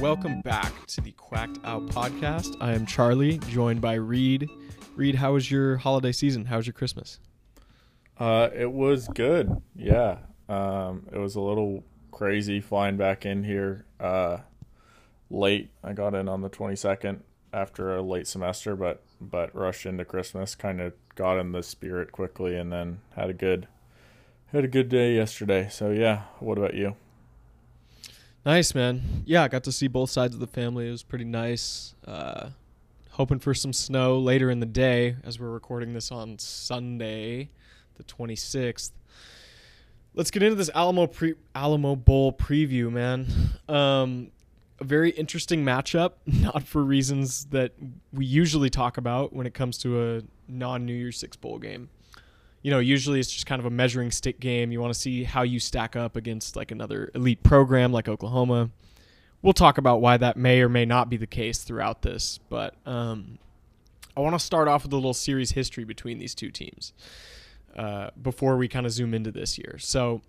welcome back to the Quacked Out podcast. I am Charlie, joined by Reed. Reed, how was your holiday season? How was your Christmas? Uh, it was good. Yeah. Um, it was a little crazy flying back in here uh, late. I got in on the 22nd after a late semester, but but rushed into Christmas. Kind of got in the spirit quickly, and then had a good had a good day yesterday. So yeah. What about you? Nice, man. Yeah, I got to see both sides of the family. It was pretty nice. Uh, hoping for some snow later in the day as we're recording this on Sunday, the 26th. Let's get into this Alamo pre- Alamo Bowl preview, man. Um, a very interesting matchup, not for reasons that we usually talk about when it comes to a non New Year's Six bowl game you know, usually it's just kind of a measuring stick game. You want to see how you stack up against like another elite program like Oklahoma. We'll talk about why that may or may not be the case throughout this, but um, I want to start off with a little series history between these two teams uh, before we kind of zoom into this year. So,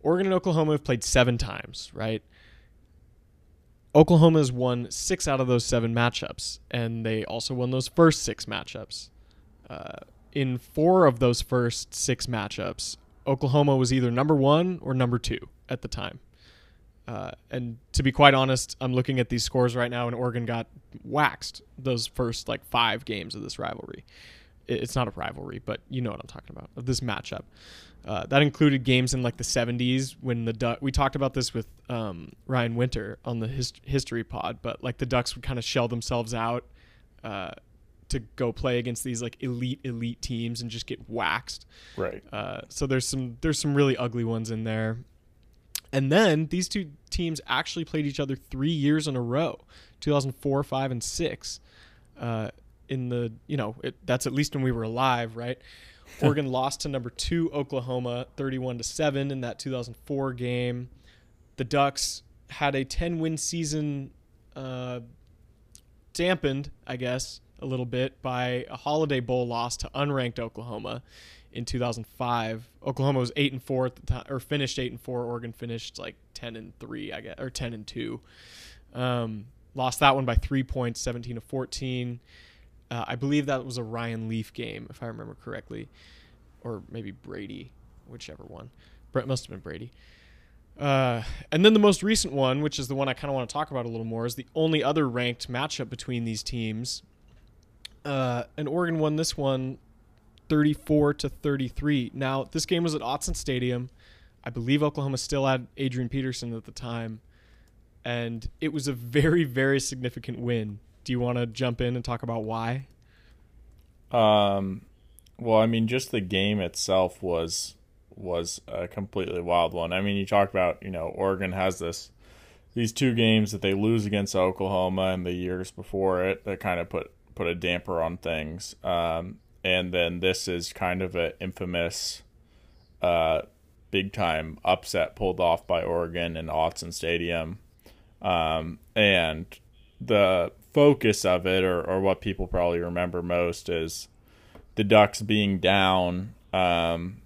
Oregon and Oklahoma have played seven times, right? Oklahoma has won six out of those seven matchups, and they also won those first six matchups. Uh, in four of those first six matchups, Oklahoma was either number one or number two at the time. Uh, and to be quite honest, I'm looking at these scores right now, and Oregon got waxed those first like five games of this rivalry. It's not a rivalry, but you know what I'm talking about of this matchup. Uh, that included games in like the 70s when the Duck. We talked about this with um, Ryan Winter on the hist- history pod, but like the Ducks would kind of shell themselves out uh, to go play against these like elite elite teams and just get waxed. Right. Uh, so there's some there's some really ugly ones in there. And then these two teams actually played each other three years in a row, 2004, five, and six. Uh, in the you know it, that's at least when we were alive, right? Oregon lost to number two Oklahoma, 31 to seven in that 2004 game. The Ducks had a 10 win season, uh, dampened, I guess, a little bit by a Holiday Bowl loss to unranked Oklahoma in 2005. Oklahoma was eight and four at the time, or finished eight and four. Oregon finished like 10 and three, I guess, or 10 and two. Um, lost that one by three points, 17 to 14. Uh, I believe that was a Ryan Leaf game, if I remember correctly, or maybe Brady, whichever one. Brett must have been Brady. Uh, and then the most recent one, which is the one I kind of want to talk about a little more, is the only other ranked matchup between these teams uh, and Oregon won this one 34 to 33. Now, this game was at Autzen Stadium. I believe Oklahoma still had Adrian Peterson at the time. And it was a very, very significant win. Do you want to jump in and talk about why? Um, well, I mean, just the game itself was was a completely wild one. I mean, you talk about you know Oregon has this these two games that they lose against Oklahoma and the years before it that kind of put put a damper on things. Um, and then this is kind of an infamous, uh, big time upset pulled off by Oregon in Autzen Stadium. Um, and the focus of it, or, or what people probably remember most, is the Ducks being down, um,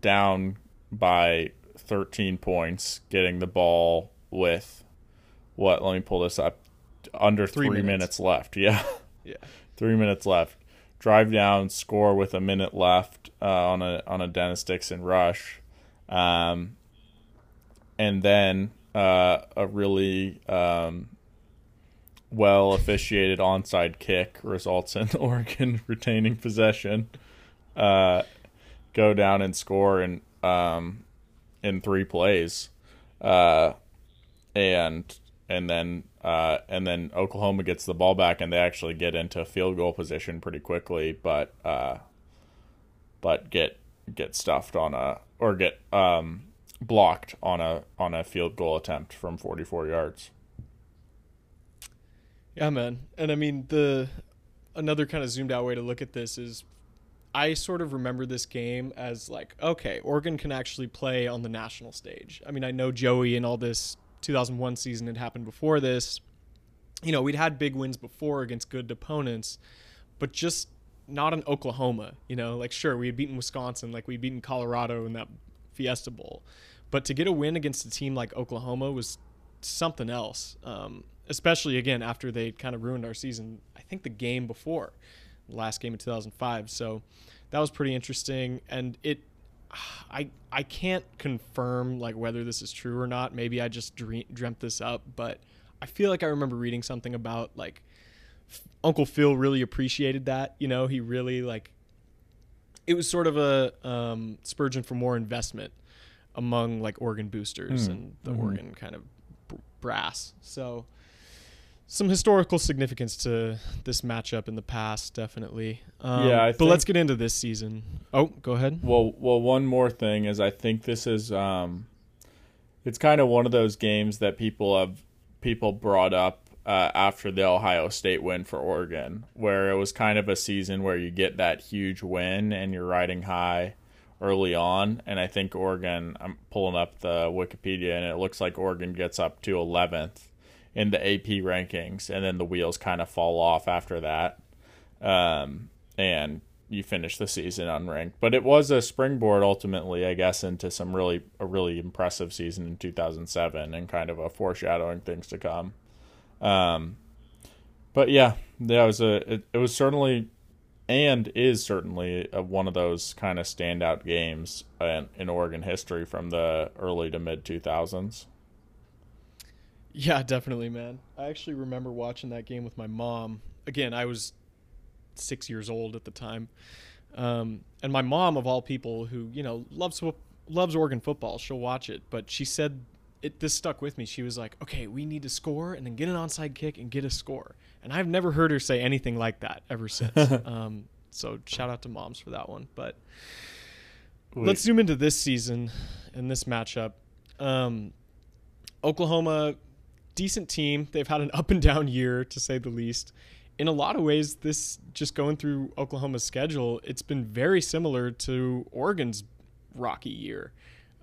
down by 13 points, getting the ball with what? Let me pull this up. Under three, three minutes. minutes left. Yeah. Yeah. Three minutes left. Drive down, score with a minute left uh, on a on a Dennis Dixon rush, um, and then uh, a really um, well officiated onside kick results in Oregon retaining possession. Uh, go down and score in um, in three plays, uh, and and then uh, and then Oklahoma gets the ball back and they actually get into field goal position pretty quickly, but uh, but get get stuffed on a or get um, blocked on a on a field goal attempt from 44 yards. Yeah, man. And I mean the another kind of zoomed out way to look at this is I sort of remember this game as like, okay, Oregon can actually play on the national stage. I mean, I know Joey and all this 2001 season had happened before this. You know, we'd had big wins before against good opponents, but just not in Oklahoma. You know, like sure we had beaten Wisconsin, like we'd beaten Colorado in that Fiesta Bowl, but to get a win against a team like Oklahoma was something else. Um, especially again after they kind of ruined our season. I think the game before, last game of 2005. So that was pretty interesting, and it. I I can't confirm like whether this is true or not. Maybe I just dream, dreamt this up, but I feel like I remember reading something about like Uncle Phil really appreciated that. You know, he really like it was sort of a um, Spurgeon for more investment among like Oregon boosters Mm. and the Mhm. Oregon kind of b- brass. So some historical significance to this matchup in the past, definitely. Um, Yeah, but let's get into this season. Oh, go ahead. Well, well, one more thing is I think this is um, it's kind of one of those games that people have people brought up uh, after the Ohio State win for Oregon, where it was kind of a season where you get that huge win and you're riding high early on, and I think Oregon. I'm pulling up the Wikipedia, and it looks like Oregon gets up to 11th in the AP rankings, and then the wheels kind of fall off after that um, and you finish the season unranked. But it was a springboard ultimately, I guess, into some really a really impressive season in 2007 and kind of a foreshadowing things to come. Um, but yeah, that was a it, it was certainly and is certainly a, one of those kind of standout games in, in Oregon history from the early to mid 2000s. Yeah, definitely, man. I actually remember watching that game with my mom. Again, I was six years old at the time, um, and my mom, of all people, who you know loves loves Oregon football, she'll watch it. But she said it. This stuck with me. She was like, "Okay, we need to score, and then get an onside kick and get a score." And I've never heard her say anything like that ever since. um, so shout out to moms for that one. But let's zoom into this season and this matchup. Um, Oklahoma, decent team. They've had an up and down year to say the least. In a lot of ways, this just going through Oklahoma's schedule, it's been very similar to Oregon's rocky year.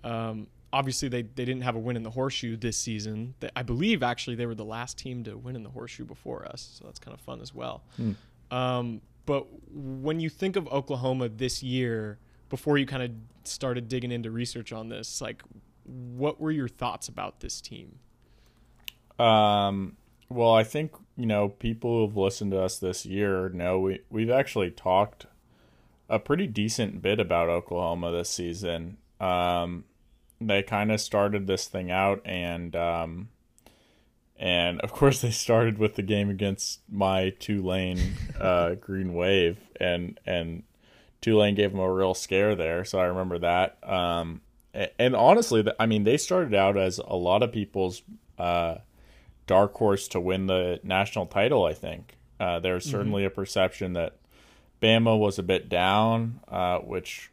Um, obviously, they, they didn't have a win in the horseshoe this season. They, I believe actually they were the last team to win in the horseshoe before us, so that's kind of fun as well. Hmm. Um, but when you think of Oklahoma this year, before you kind of started digging into research on this, like what were your thoughts about this team? Um, well, I think you know people who've listened to us this year know we we've actually talked a pretty decent bit about Oklahoma this season. Um, they kind of started this thing out, and um, and of course they started with the game against my Tulane uh, Green Wave, and and Tulane gave them a real scare there. So I remember that. Um, and honestly, I mean, they started out as a lot of people's uh, dark horse to win the national title. I think uh, there's certainly a perception that Bama was a bit down, uh, which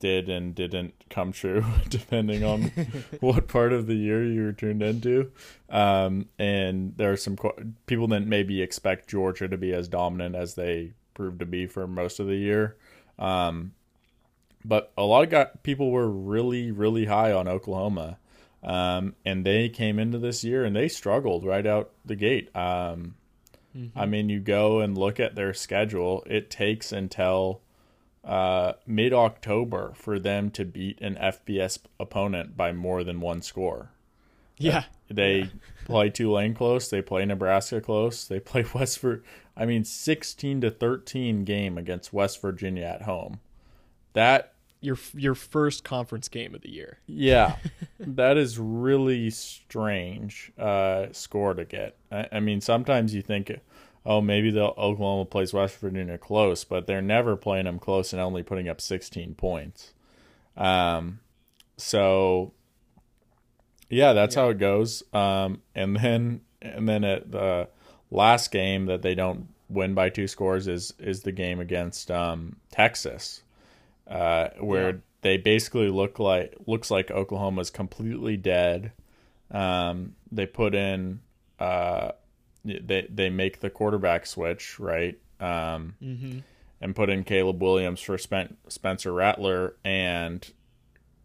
did and didn't come true, depending on what part of the year you were tuned into. Um, and there are some qu- people that maybe expect Georgia to be as dominant as they proved to be for most of the year. Um, but a lot of got, people were really, really high on Oklahoma. Um, and they came into this year and they struggled right out the gate. Um, I mean, you go and look at their schedule, it takes until uh, mid October for them to beat an FBS opponent by more than one score. Yeah, They play Tulane close. They play Nebraska close. They play West Vir- I mean, sixteen to thirteen game against West Virginia at home. That your your first conference game of the year. yeah, that is really strange uh, score to get. I, I mean, sometimes you think, oh, maybe the Oklahoma plays West Virginia close, but they're never playing them close and only putting up sixteen points. Um, so yeah, that's how it goes. Um, and then and then at the last game that they don't win by two scores is is the game against um, Texas, uh, where Yeah. they basically look like looks like Oklahoma's completely dead. Um, they put in uh, they they make the quarterback switch right. Um, Mm-hmm. and put in Caleb Williams for Spen- Spencer Rattler and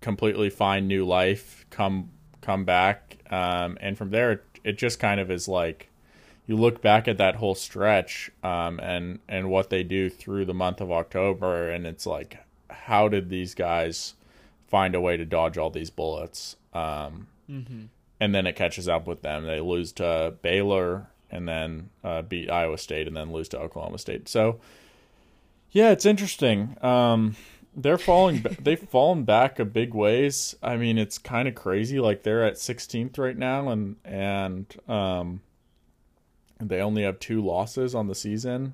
completely find new life, come come back, um, and from there it, it just kind of is like you look back at that whole stretch um, and and what they do through the month of October, and it's like how did these guys find a way to dodge all these bullets? Um, Mm-hmm. and then it catches up with them. They lose to Baylor and then uh, beat Iowa State and then lose to Oklahoma State. So, yeah, it's interesting. Um, they're falling. they've fallen back a big ways. I mean, it's kind of crazy. Like they're at 16th right now, and and um, they only have two losses on the season.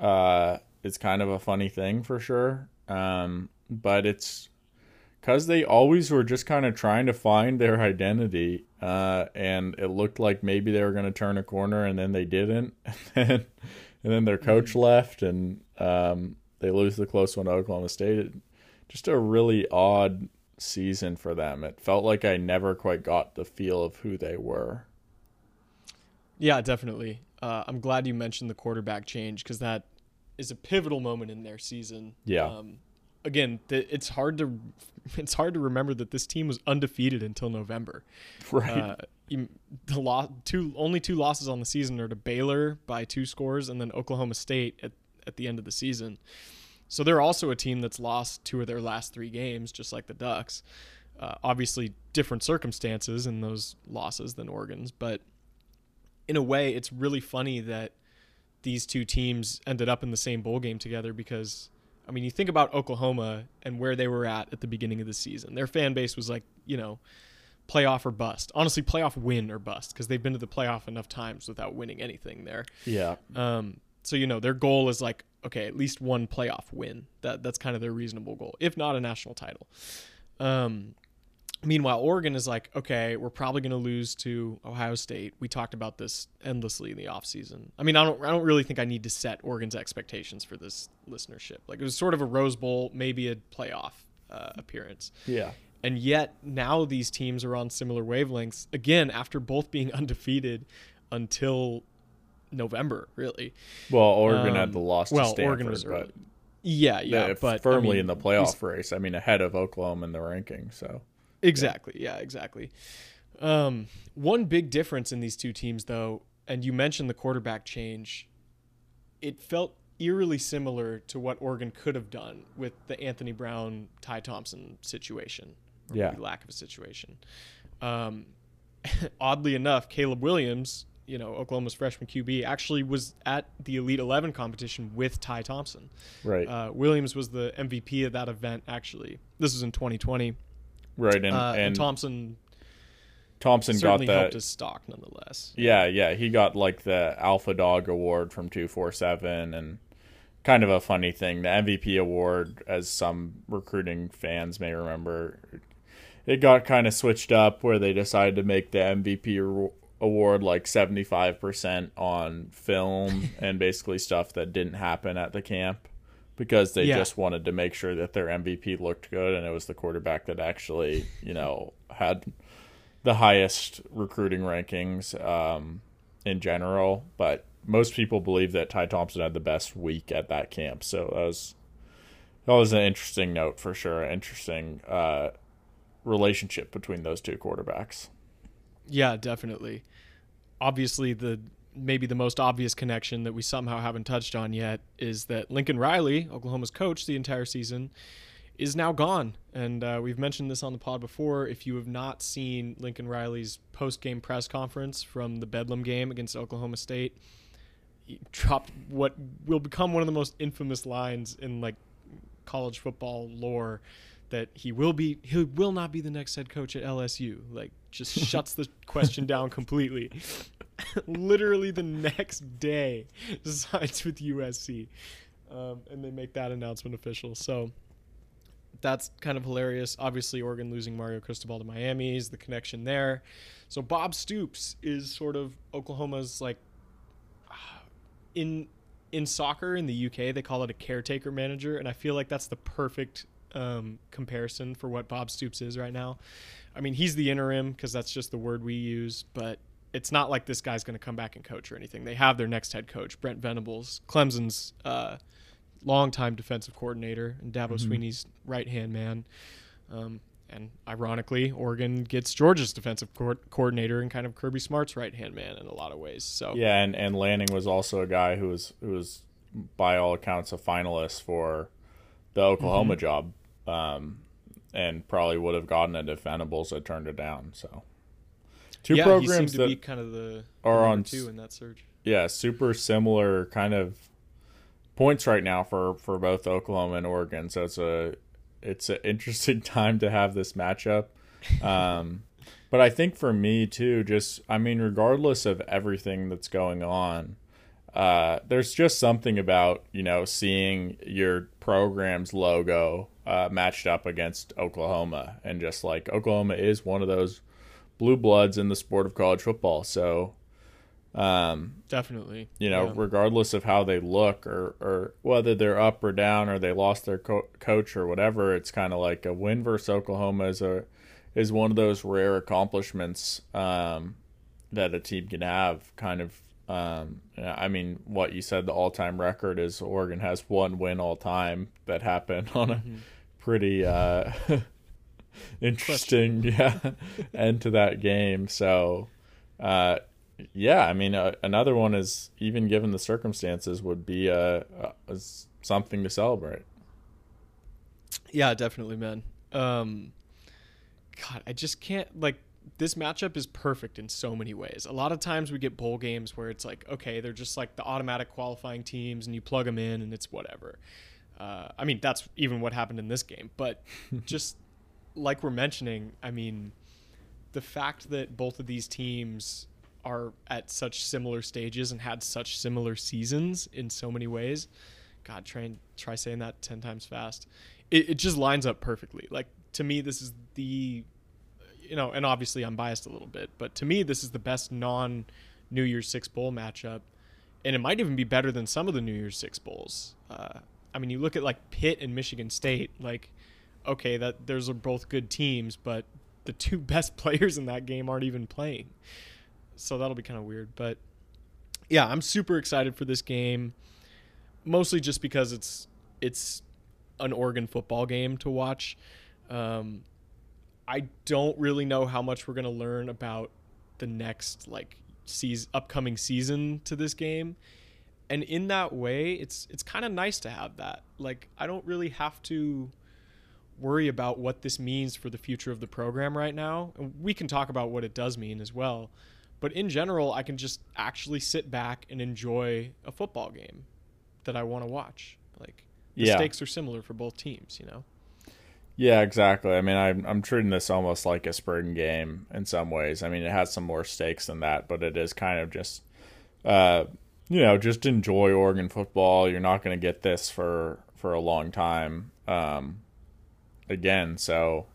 Uh, it's kind of a funny thing for sure. Um, but it's because they always were just kind of trying to find their identity, uh, and it looked like maybe they were going to turn a corner, and then they didn't, and then, and then their coach mm-hmm. left, and um, they lose the close one to Oklahoma State. It, just a really odd season for them. It felt like I never quite got the feel of who they were. Yeah, definitely. Uh, I'm glad you mentioned the quarterback change because that is a pivotal moment in their season. Yeah. Um, again, th- it's hard to it's hard to remember that this team was undefeated until November. Right. Uh, the lo- two only two losses on the season are to Baylor by two scores, and then Oklahoma State at at the end of the season. So they're also a team that's lost two of their last three games, just like the Ducks. Uh, obviously, different circumstances in those losses than Oregon's, but in a way, it's really funny that these two teams ended up in the same bowl game together because I mean, you think about Oklahoma and where they were at at the beginning of the season. Their fan base was like, you know, playoff or bust. Honestly, playoff win or bust because they've been to the playoff enough times without winning anything there. Yeah. Um, so you know, their goal is like, okay, at least one playoff win. That that's kind of their reasonable goal, if not a national title. Um, Meanwhile, Oregon is like, okay, we're probably going to lose to Ohio State. We talked about this endlessly in the offseason. I mean, I don't I don't really think I need to set Oregon's expectations for this listenership. Like it was sort of a Rose Bowl, maybe a playoff uh, appearance. Yeah. And yet now these teams are on similar wavelengths again after both being undefeated until November, really. Well, Oregon um, had the loss well, to Stanford, Oregon was early. Yeah, yeah, but firmly I mean, in the playoff race. I mean, ahead of Oklahoma in the ranking. So Exactly. Yeah, yeah exactly. Um, one big difference in these two teams, though, and you mentioned the quarterback change, it felt eerily similar to what Oregon could have done with the Anthony Brown, Ty Thompson situation. yeah. Lack of a situation. Um, oddly enough, Caleb Williams, you know, Oklahoma's freshman QB, actually was at the Elite 11 competition with Ty Thompson. Right. Uh, Williams was the MVP of that event, actually. This was in 2020. Right, and, uh, and, and, Thompson Thompson got that helped his stock nonetheless. Yeah, yeah, he got like the Alpha Dog Award from two four seven, and kind of a funny thing. The MVP award, as some recruiting fans may remember, it got kind of switched up where they decided to make the MVP award like 75% on film and basically stuff that didn't happen at the camp because they yeah. just wanted to make sure that their MVP looked good and it was the quarterback that actually, you know, had the highest recruiting rankings um, in general. But most people believe that Ty Thompson had the best week at that camp. So that was that was an interesting note for sure. Interesting uh, relationship between those two quarterbacks. Yeah, definitely. Obviously, the maybe the most obvious connection that we somehow haven't touched on yet is that Lincoln Riley, Oklahoma's coach the entire season, is now gone. And uh, we've mentioned this on the pod before. If you have not seen Lincoln Riley's post game press conference from the Bedlam game against Oklahoma State, he dropped what will become one of the most infamous lines in like college football lore that he will be he will not be the next head coach at LSU. Like just shuts the question down completely. Literally the next day signs with USC. Um, and they make that announcement official. So that's kind of hilarious. Obviously, Oregon losing Mario Cristobal to Miami is the connection there. So Bob Stoops is sort of Oklahoma's like in in soccer in the UK they call it a caretaker manager, and I feel like that's the perfect um, comparison for what Bob Stoops is right now. I mean, he's the interim because that's just the word we use, but it's not like this guy's going to come back and coach or anything. They have their next head coach, Brent Venables, Clemson's uh, longtime defensive coordinator, and Dabo mm-hmm. Swinney's right hand man. Um, and ironically, Oregon gets Georgia's defensive co- coordinator and kind of Kirby Smart's right hand man in a lot of ways. So yeah, and, and Lanning was also a guy who was who was by all accounts a finalist for the Oklahoma mm-hmm. job, um, and probably would have gotten it if Venables had turned it down. So two yeah, programs to that be kind of the are on two in that surge. yeah, super similar kind of points right now for for both Oklahoma and Oregon. So it's a it's an interesting time to have this matchup. Um, but I think for me too, just I mean, regardless of everything that's going on, uh, there's just something about you know seeing your program's logo uh, matched up against Oklahoma, and just like Oklahoma is one of those blue bloods in the sport of college football, so. Um, Definitely. you know, Yeah. regardless of how they look or, or whether they're up or down or they lost their co- coach or whatever, it's kind of like a win versus Oklahoma is a is one of those rare accomplishments um, that a team can have. Kind of, um, I mean, what you said, the all time record is Oregon has one win all time that happened on a Mm-hmm. pretty uh, interesting yeah end to that game. So. Uh, yeah, I mean, uh, another one is even given the circumstances would be uh, uh, something to celebrate. Yeah, definitely, man. Um, God, I just can't like this matchup is perfect in so many ways. A lot of times we get bowl games where it's like, okay, they're just like the automatic qualifying teams, and you plug them in, and it's whatever. Uh, I mean, that's even what happened in this game. But just like we're mentioning, I mean, the fact that both of these teams are at such similar stages and had such similar seasons in so many ways. God, try and try saying that ten times fast. It, it just lines up perfectly. Like to me, this is the, you know, and obviously I'm biased a little bit, but to me, this is the best non New Year's Six bowl matchup, and it might even be better than some of the New Year's Six bowls. Uh, I mean, you look at like Pitt and Michigan State. Like, okay, that those are both good teams, but the two best players in that game aren't even playing. So that'll be kind of weird, but yeah, I'm super excited for this game. Mostly just because it's it's an Oregon football game to watch. Um, I don't really know how much we're gonna learn about the next like season, upcoming season to this game, and in that way, it's it's kind of nice to have that. Like I don't really have to worry about what this means for the future of the program right now. We can talk about what it does mean as well. But in general, I can just actually sit back and enjoy a football game that I want to watch. Like the Yeah. stakes are similar for both teams, you know. Yeah, exactly. I mean, I'm I'm treating this almost like a spring game in some ways. I mean, it has some more stakes than that, but it is kind of just, uh, you know, just enjoy Oregon football. You're not going to get this for for a long time, um, again. So,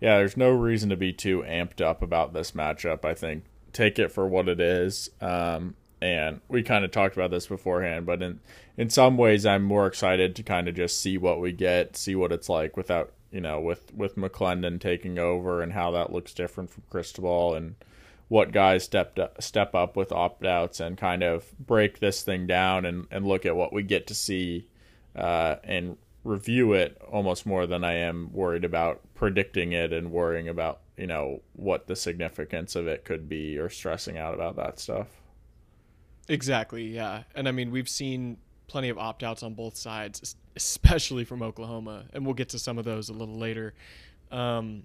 yeah, there's no reason to be too amped up about this matchup. I think take it for what it is. Um, and we kind of talked about this beforehand, but in in some ways, I'm more excited to kind of just see what we get, see what it's like without you know with with McClendon taking over and how that looks different from Cristobal and what guys stepped up, step up with opt outs and kind of break this thing down and and look at what we get to see uh, and review it almost more than I am worried about predicting it and worrying about you know what the significance of it could be or stressing out about that stuff. Exactly, yeah. And I mean, we've seen plenty of opt outs on both sides, especially from Oklahoma, and we'll get to some of those a little later. Um,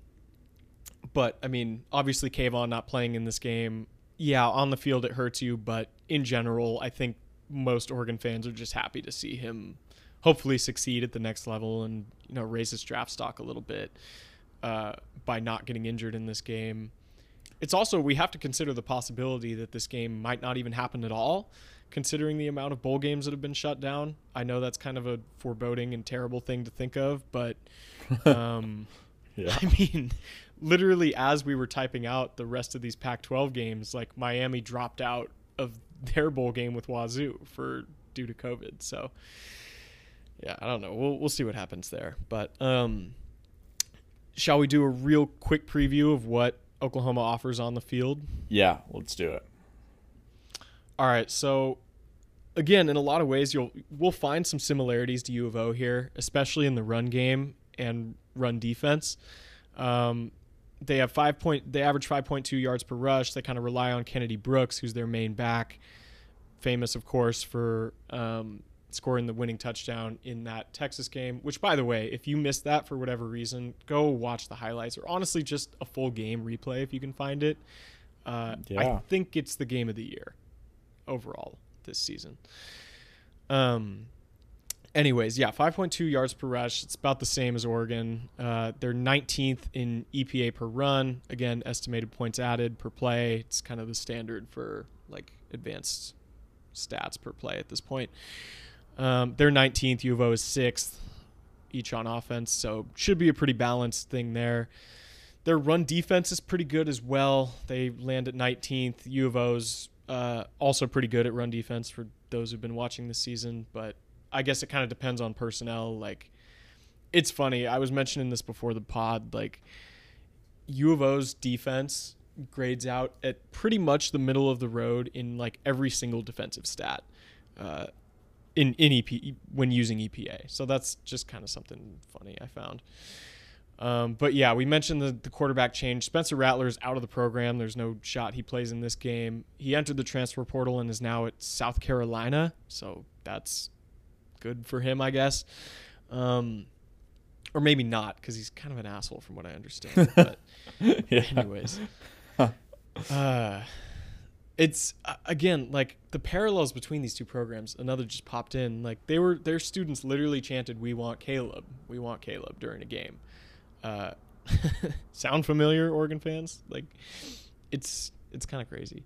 but I mean, obviously, Kayvon not playing in this game, yeah, on the field it hurts you, but in general, I think most Oregon fans are just happy to see him hopefully succeed at the next level and you know raise his draft stock a little bit uh, by not getting injured in this game it's also we have to consider the possibility that this game might not even happen at all considering the amount of bowl games that have been shut down i know that's kind of a foreboding and terrible thing to think of but um, Yeah. i mean literally as we were typing out the rest of these pac 12 games like miami dropped out of their bowl game with Wazzu for due to covid so yeah i don't know we'll, we'll see what happens there but um, shall we do a real quick preview of what Oklahoma offers on the field? Yeah, let's do it. All right, so again, in a lot of ways, you'll we'll find some similarities to U of O here, especially in the run game and run defense. Um, they have five point. They average five point two yards per rush. They kind of rely on Kennedy Brooks, who's their main back, famous of course for um, scoring the winning touchdown in that Texas game. Which, by the way, if you missed that for whatever reason, go watch the highlights or honestly just a full game replay if you can find it. Uh, I think it's the game of the year overall this season. Um. Anyways, yeah, 5.2 yards per rush. It's about the same as Oregon. Uh, they're 19th in EPA per run. Again, estimated points added per play. It's kind of the standard for like advanced stats per play at this point. Um, they're 19th. U of O is sixth, each on offense. So should be a pretty balanced thing there. Their run defense is pretty good as well. They land at 19th. U of O's uh, also pretty good at run defense for those who've been watching this season, but I guess it kind of depends on personnel. Like, it's funny. I was mentioning this before the pod. Like, U of O's defense grades out at pretty much the middle of the road in like every single defensive stat. Uh, in in EP when using EPA. So that's just kind of something funny I found. Um, but yeah, we mentioned the, the quarterback change. Spencer Rattler is out of the program. There's no shot he plays in this game. He entered the transfer portal and is now at South Carolina. So that's good for him, I guess. Um, or maybe not, because he's kind of an asshole from what I understand. But yeah. anyways, uh, it's again like the parallels between these two programs. Another just popped in. Like they were, their students literally chanted, "We want Caleb. We want Caleb" during a game. Uh, sound familiar, Oregon fans? Like, it's it's kind of crazy.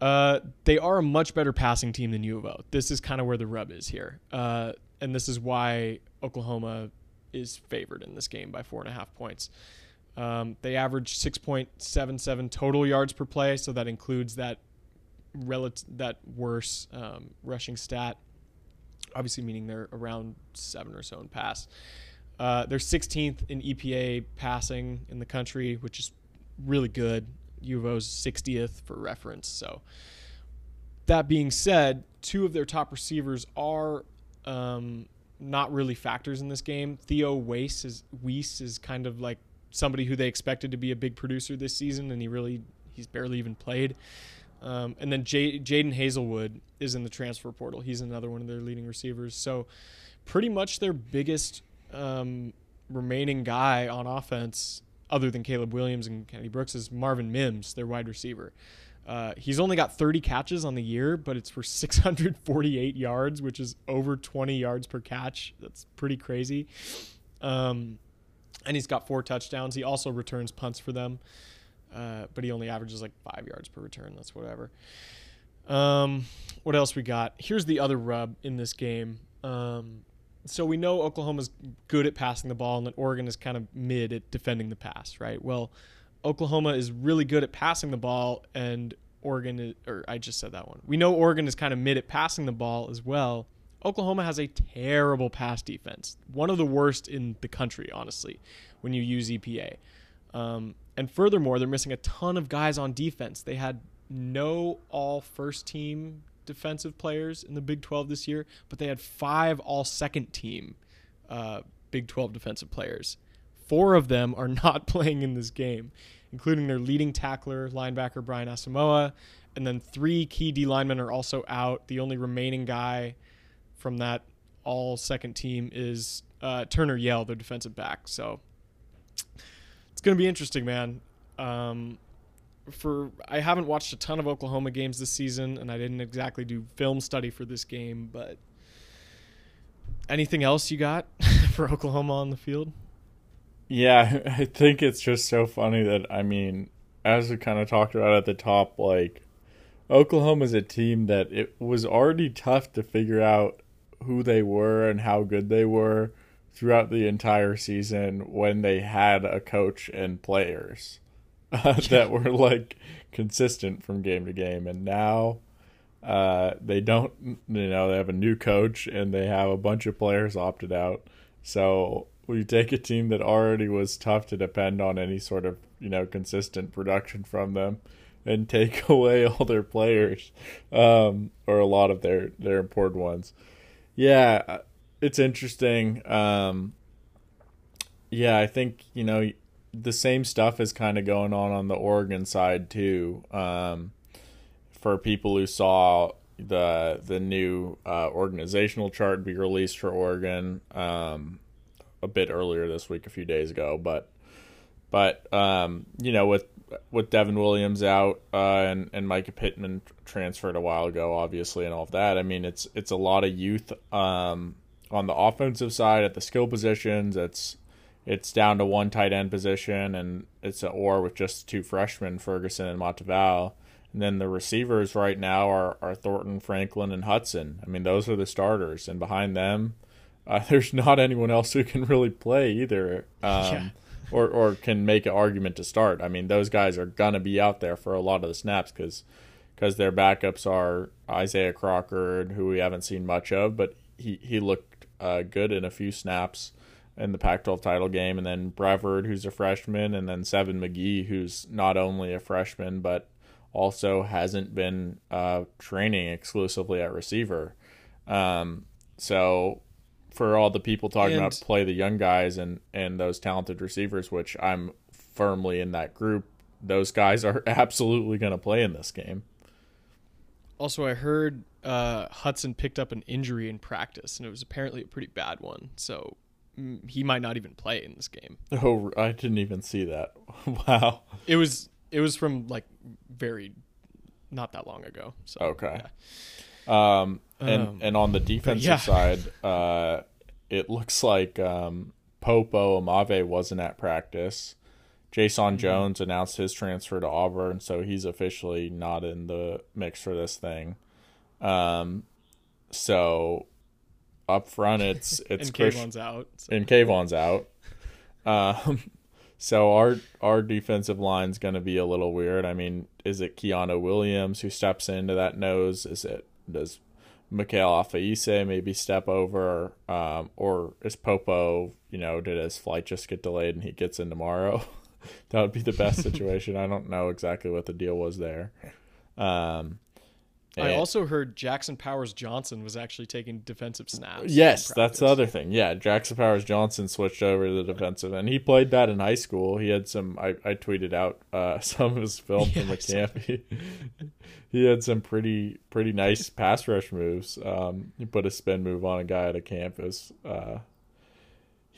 Uh, they are a much better passing team than U of O. This is kind of where the rub is here, uh, and this is why Oklahoma is favored in this game by four and a half points. Um, they average 6.77 total yards per play, so that includes that relative that worse um, rushing stat. Obviously, meaning they're around seven or so in pass. Uh, they're 16th in EPA passing in the country, which is really good. U of O's 60th for reference. So, that being said, two of their top receivers are um, not really factors in this game. Theo Wease is Wease is kind of like somebody who they expected to be a big producer this season, and he really he's barely even played. Um, and then J- Jadon Haselwood is in the transfer portal. He's another one of their leading receivers. So, pretty much their biggest um, remaining guy on offense, other than Caleb Williams and Kennedy Brooks, is Marvin Mims, their wide receiver. Uh, he's only got 30 catches on the year, but it's for 648 yards, which is over 20 yards per catch. That's pretty crazy. Um, and he's got four touchdowns. He also returns punts for them, uh, but he only averages like five yards per return. That's whatever. Um, what else we got? Here's the other rub in this game. Um, so we know Oklahoma's good at passing the ball and that Oregon is kind of mid at defending the pass, right? Well, Oklahoma is really good at passing the ball and Oregon is, or I just said that one. We know Oregon is kind of mid at passing the ball as well. Oklahoma has a terrible pass defense, one of the worst in the country, honestly, when you use EPA. Um, and furthermore, they're missing a ton of guys on defense. They had no all first team defensive players in the Big 12 this year, but they had five all second team uh, Big 12 defensive players. Four of them are not playing in this game, including their leading tackler, linebacker Brian Asamoah, and then three key D linemen are also out. The only remaining guy from that all second team is uh, Turner Yell, their defensive back. So it's going to be interesting, man. Um, for I haven't watched a ton of Oklahoma games this season, and I didn't exactly do film study for this game. But anything else you got for Oklahoma on the field? Yeah, I think it's just so funny that I mean, as we kind of talked about at the top, like Oklahoma's a team that it was already tough to figure out who they were and how good they were throughout the entire season when they had a coach and players uh, that were like consistent from game to game. And now uh, they don't you know they have a new coach and they have a bunch of players opted out. So we take a team that already was tough to depend on any sort of you know consistent production from them and take away all their players um, or a lot of their their important ones yeah it's interesting um, yeah i think you know the same stuff is kind of going on on the oregon side too um, for people who saw the the new uh, organizational chart be released for oregon um, a bit earlier this week, a few days ago. But but um, you know, with with Devin Williams out uh, and and Mycah Pittman transferred a while ago, obviously, and all of that. I mean, it's it's a lot of youth um, on the offensive side at the skill positions. It's it's down to one tight end position, and it's an or with just two freshmen, Ferguson and Matavao. And then the receivers right now are, are Thornton, Franklin, and Hutson. I mean, those are the starters, and behind them, uh, there's not anyone else who can really play either. Um, yeah or or can make an argument to start. I mean, those guys are gonna be out there for a lot of the snaps because because their backups are Isaah Crocker, who we haven't seen much of, but he he looked uh, good in a few snaps in the Pac-12 title game, and then Brevard, who's a freshman, and then Seven McGee, who's not only a freshman but also hasn't been uh, training exclusively at receiver. Um, so for all the people talking and, about play the young guys and and those talented receivers, which I'm firmly in that group. Those guys are absolutely going to play in this game. Also, I heard uh, Hutson picked up an injury in practice, and it was apparently a pretty bad one. So mm, he might not even play in this game. Oh, I didn't even see that. wow. It was it was from like very not that long ago. So okay. Yeah. Um, and um, and on the defensive yeah. side, uh, it looks like um, Popo Aumavae wasn't at practice. Jayson mm-hmm. Jones announced his transfer to Auburn, so he's officially not in the mix for this thing. Um, so up front, it's it's and Kayvon's out. So. And Kayvon's out. Um, so our our defensive line's going to be a little weird. I mean, is it Keanu Williams who steps into that nose? Is it does Maceal Afaese maybe step over, um, or is Popo, you know, did his flight just get delayed and he gets in tomorrow? that would be the best situation. I don't know exactly what the deal was there. Um, I also heard Jackson Powers Johnson was actually taking defensive snaps. Yes, that's the other thing. Yeah, Jackson Powers Johnson switched over to the defensive, and he played that in high school. He had some. I, I tweeted out uh, some of his film yeah, from the camp. He, he had some pretty pretty nice pass rush moves. Um, he put a spin move on a guy at a campus. Uh,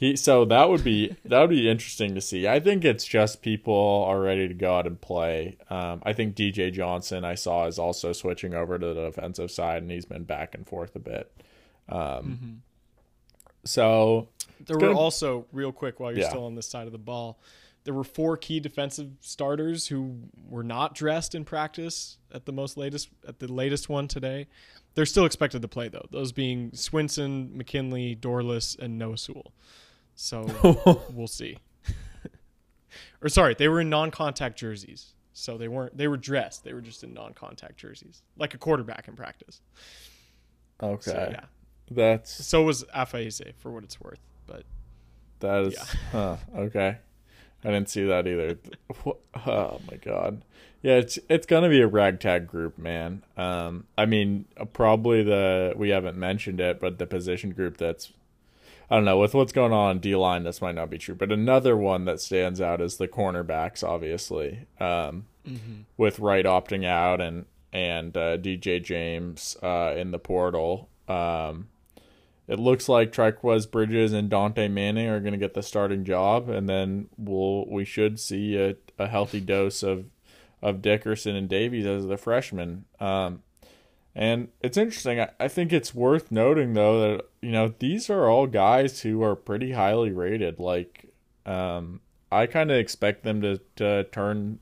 he so that would be that would be interesting to see. I think it's just people are ready to go out and play. Um, I think DJ Johnson I saw is also switching over to the defensive side, and he's been back and forth a bit. Um, mm-hmm. So there were gonna, also real quick while you're yeah. still on this side of the ball. There were four key defensive starters who were not dressed in practice at the most latest at the latest one today. They're still expected to play though. Those being Swinson, McKinley, Dorlus, and Noah Sewell. So we'll see. or sorry, they were in non-contact jerseys. So they weren't they were dressed. They were just in non-contact jerseys. Like a quarterback in practice. Okay. So, yeah. That's so was Afaese for what it's worth, but that is yeah. huh, okay. I didn't see that either. Oh my god. Yeah, it's it's gonna be a ragtag group, man. Um, I mean, probably the we haven't mentioned it, but the position group that's I don't know with what's going on D line. This might not be true, but another one that stands out is the cornerbacks. Obviously, um, mm-hmm. with Wright opting out and and uh, DJ James uh, in the portal. Um, it looks like Trikweze Bridges and Dante Manning are going to get the starting job, and then we'll we should see a, a healthy dose of of Dickerson and Davies as the freshmen. Um, and it's interesting. I, think it's worth noting though that you know these are all guys who are pretty highly rated. Like, um, I kind of expect them to to turn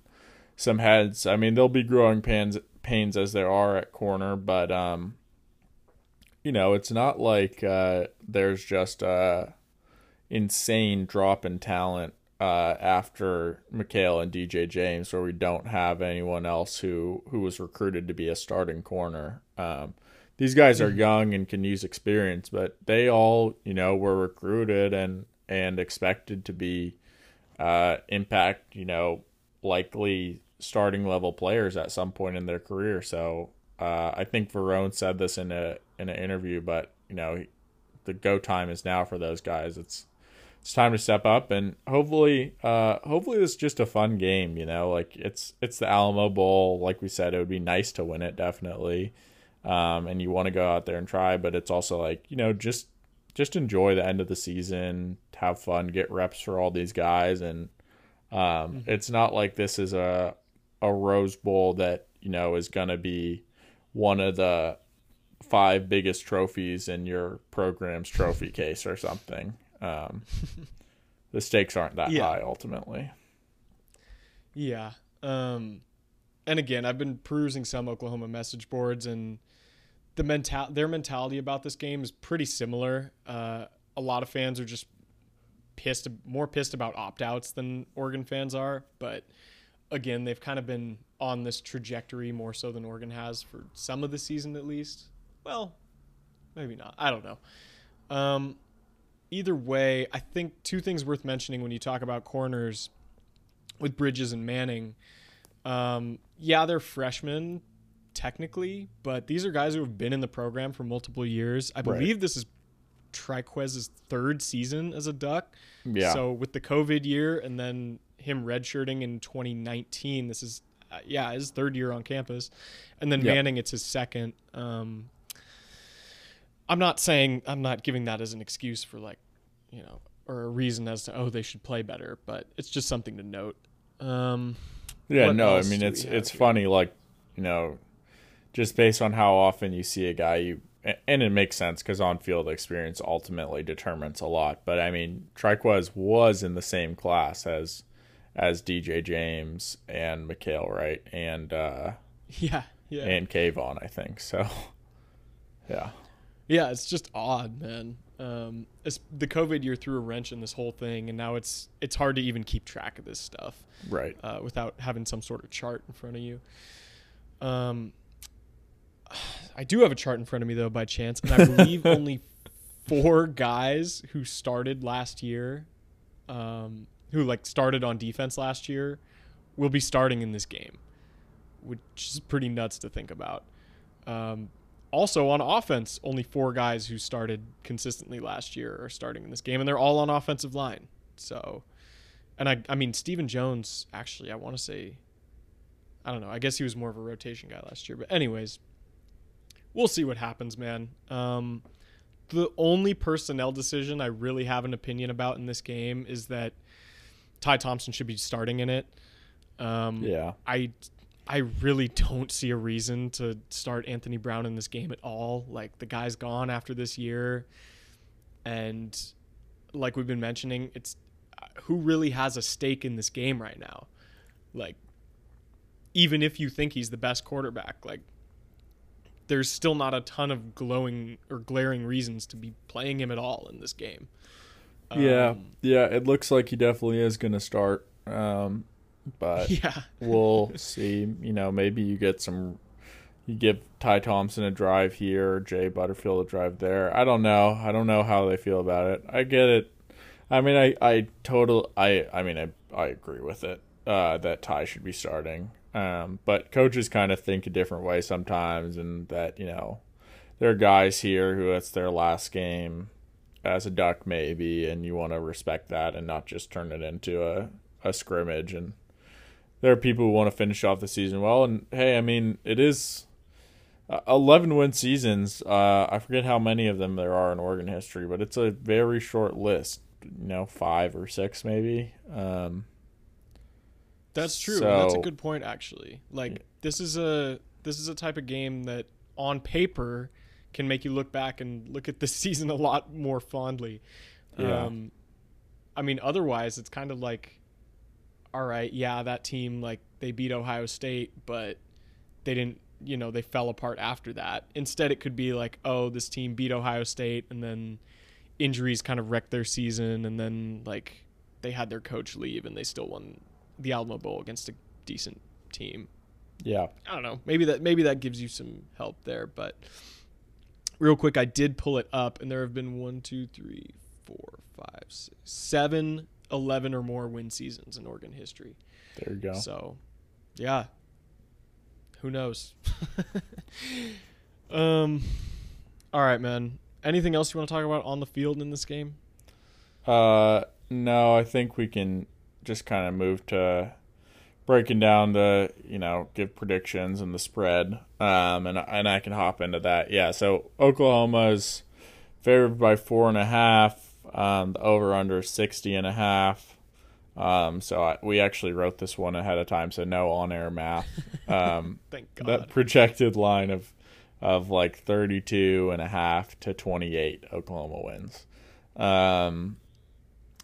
some heads. I mean, they'll be growing pains pains as there are at corner, but um, you know, it's not like uh, there's just a insane drop in talent uh, after Mykael and DJ James, where we don't have anyone else who who was recruited to be a starting corner. Um, these guys are mm-hmm. young and can use experience, but they all, you know, were recruited and and expected to be uh, impact, you know, likely starting level players at some point in their career. So uh, I think Verone said this in a in an interview, but you know, the go time is now for those guys. It's it's time to step up and hopefully uh hopefully it's just a fun game you know like it's it's the alamo bowl like we said it would be nice to win it definitely um and you want to go out there and try but it's also like you know just just enjoy the end of the season have fun get reps for all these guys and Um, Mm-hmm. It's not like this is a a Rose Bowl that you know is going to be one of the five biggest trophies in your program's trophy case or something. Um, the stakes aren't that Yeah. high ultimately. Yeah. Um, and again, I've been perusing some Oklahoma message boards, and the mental their mentality about this game is pretty similar. Uh, a lot of fans are just pissed, more pissed about opt outs than Oregon fans are. But again, they've kind of been on this trajectory more so than Oregon has for some of the season at least. Well, maybe not. I don't know. Um, either way, I think two things worth mentioning when you talk about corners with Bridges and Manning. Um, yeah, they're freshmen technically, but these are guys who have been in the program for multiple years. I Right. believe this is Trikweze's third season as a Duck. Yeah. So with the COVID year and then him redshirting in 2019, this is uh, yeah his third year on campus, and then Yep. Manning it's his second. Um, I'm not saying I'm not giving that as an excuse for like, you know, or a reason as to oh they should play better, but it's just something to note. Um, Yeah, no, I mean it's it's here? funny, like you know, just based on how often you see a guy, you and it makes sense because on field experience ultimately determines a lot. But I mean, Trikweze was in the same class as as DJ James and McHale, right? And uh, yeah, yeah, and Kayvon, I think. So, yeah, Yeah, it's just odd, man. Um, it's, the COVID year threw a wrench in this whole thing, and now it's it's hard to even keep track of this stuff right. uh, without having some sort of chart in front of you. Um, I do have a chart in front of me though, by chance, and I believe only four guys who started last year, um, who like started on defense last year, will be starting in this game, which is pretty nuts to think about. Um, also on offense, only four guys who started consistently last year are starting in this game, and they're all on offensive line. So, and I, I mean, Stephen Jones. Actually, I want to say, I don't know. I guess he was more of a rotation guy last year. But anyways, we'll see what happens, man. Um, the only personnel decision I really have an opinion about in this game is that Ty Thompson should be starting in it. Um, Yeah. I I really don't see a reason to start Anthony Brown in this game at all. Like the guy's gone after this year, and like we've been mentioning, it's uh, who really has a stake in this game right now. Like even if you think he's the best quarterback, like there's still not a ton of glowing or glaring reasons to be playing him at all in this game. yeah, Um, yeah. It looks like he definitely is going to start. Um, but yeah. we'll see. You know, maybe you get some. You give Ty Thompson a drive here, Jay Butterfield a drive there. I don't know. I don't know how they feel about it. I get it. I mean, I I total. I I mean, I I agree with it. Uh, that Ty should be starting. Um, but coaches kind of think a different way sometimes, and that you know, there are guys here who it's their last game as a duck maybe, and you want to respect that and not just turn it into a a scrimmage and there are people who want to finish off the season well. And hey, I mean, it is uh, 11 win seasons. Uh, I forget how many of them there are in Oregon history, but it's a very short list. You know, five or six maybe. Um, That's true. That's a good point actually. Like this is a this is a type of game that on paper can make you look back and look at the season a lot more fondly. Yeah. Um I mean otherwise it's kind of like all right, yeah, that team like they beat Ohio State, but they didn't, you know, they fell apart after that. Instead it could be like, oh, this team beat Ohio State and then injuries kind of wrecked their season and then like they had their coach leave and they still won the Alamo Bowl against a decent team. yeah, I don't know. Maybe that maybe that gives you some help there. But real quick, I did pull it up, and there have been one, two, three, four, five, six, seven, eleven or more win seasons in Oregon history. there you go. So, yeah. Who knows? um. All right, man. Anything else you want to talk about on the field in this game? Uh, no, I think we can just kind of move to breaking down the, you know, give predictions and the spread. Um, and and I can hop into that. Yeah. So Oklahoma is favored by four and a half. Um, the over under sixty and a half. Um, so I, we actually wrote this one ahead of time, so no on-air math. Um, Thank God. that projected line of of like 32 and a half to 28 Oklahoma wins. Um,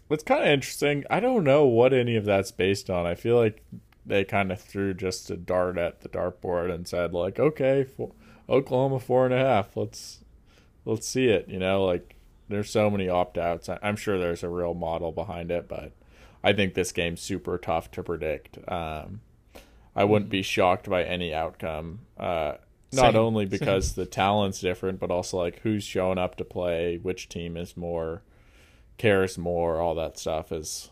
it's kind of interesting. I don't know what any of that's based on. I feel like they kind of threw just a dart at the dartboard and said like, okay, Oklahoma four and a half. Let's let's see it. You know, like there's so many opt outs. I'm sure there's a real model behind it, but I think this game's super tough to predict. Um, I wouldn't be shocked by any outcome. Uh, not Same, only because the talent's different, but also like who's showing up to play, which team is more cares more, all that stuff is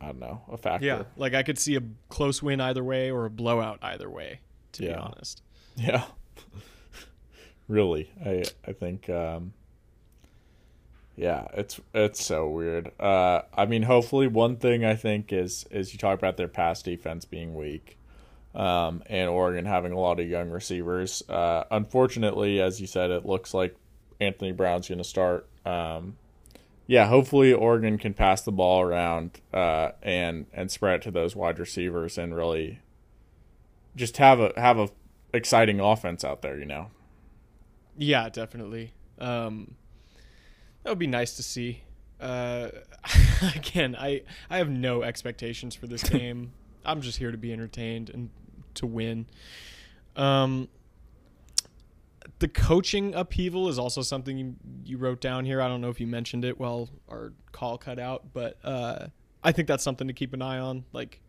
I don't know, a factor. yeah, like I could see a close win either way or a blowout either way. To be honest. Yeah. really. I I think um yeah, it's it's so weird. Uh I mean hopefully one thing I think is is you talk about their pass defense being weak. Um and Oregon having a lot of young receivers. Uh unfortunately, as you said, it looks like Anthony Brown's gonna start. Um yeah, hopefully Oregon can pass the ball around uh and and spread it to those wide receivers and really just have a have a exciting offense out there, you know. Yeah, definitely. Um, that would be nice to see. Uh, again, I I have no expectations for this game. I'm just here to be entertained and to win. Um, the coaching upheaval is also something you, you wrote down here. I don't know if you mentioned it while our call cut out, but uh, I think that's something to keep an eye on. Like,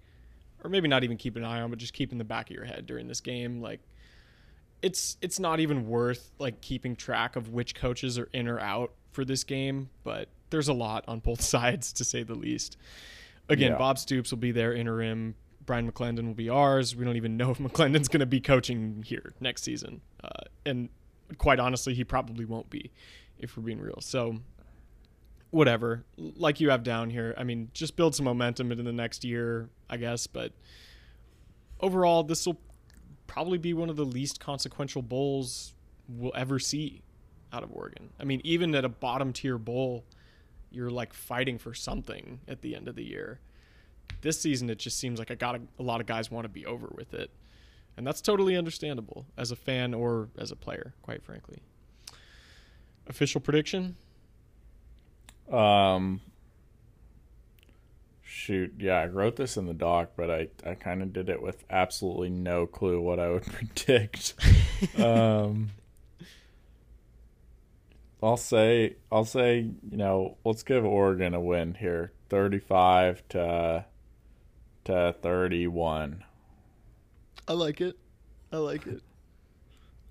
or maybe not even keep an eye on, but just keep in the back of your head during this game. Like, it's it's not even worth like keeping track of which coaches are in or out for this game, but there's a lot on both sides to say the least. Again, Yeah. Bob Stoops will be their interim. Bryan McClendon will be ours. We don't even know if McClendon's going to be coaching here next season, uh, and quite honestly, he probably won't be, if we're being real. So, whatever. Like you have down here, I mean, just build some momentum into the next year, I guess. But overall, this will probably be one of the least consequential bowls we'll ever see out of Oregon. I mean, even at a bottom tier bowl, you're like fighting for something at the end of the year. This season, it just seems like I got a, a lot of guys want to be over with it, and that's totally understandable as a fan or as a player, quite frankly. Official prediction? Um shoot, yeah, I wrote this in the doc, but I I kind of did it with absolutely no clue what I would predict. um I'll say I'll say, you know, let's give Oregon a win here. 35 to to 31. I like it. I like it.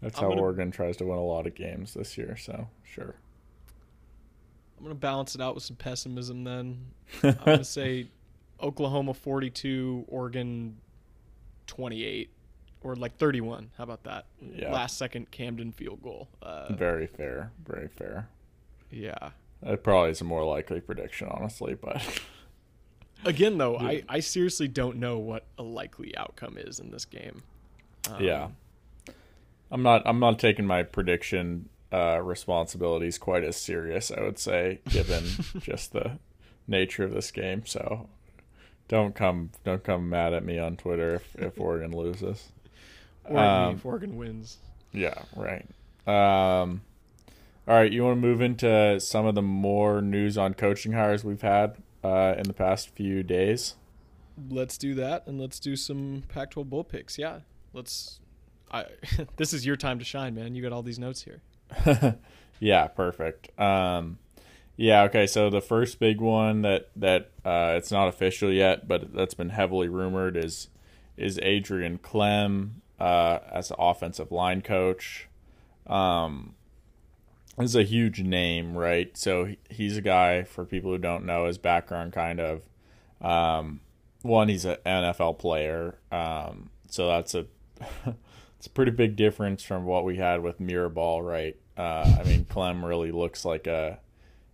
That's I'm how gonna- Oregon tries to win a lot of games this year, so sure. I'm gonna balance it out with some pessimism. Then I'm gonna say Oklahoma 42, Oregon 28, or like 31. How about that? Yeah. Last second Camden field goal. Uh, Very fair, very fair. yeah. That probably is a more likely prediction, honestly, but Again, though, I, I seriously don't know what a likely outcome is in this game. Um, yeah. I'm not I'm not taking my prediction uh, responsibilities quite as serious, I would say, given just the nature of this game. So don't come don't come mad at me on Twitter if, if Oregon loses. Or Um, if Oregon wins. Yeah, right. Um, all right, you want to move into some of the more news on coaching hires we've had uh, in the past few days. Let's do that, and let's do some Pac-12 bowl picks. Yeah, let's. I this is your time to shine, man. You got all these notes here. yeah, perfect. Um, yeah, okay. So the first big one that that uh, it's not official yet, but that's been heavily rumored is is Adrian Klemm uh, as the offensive line coach. Um, is a huge name, right? So he's a guy for people who don't know his background, kind of. Um, one, he's an NFL player, um, so that's a it's a pretty big difference from what we had with Mirabal, right? Uh, I mean, Klemm really looks like a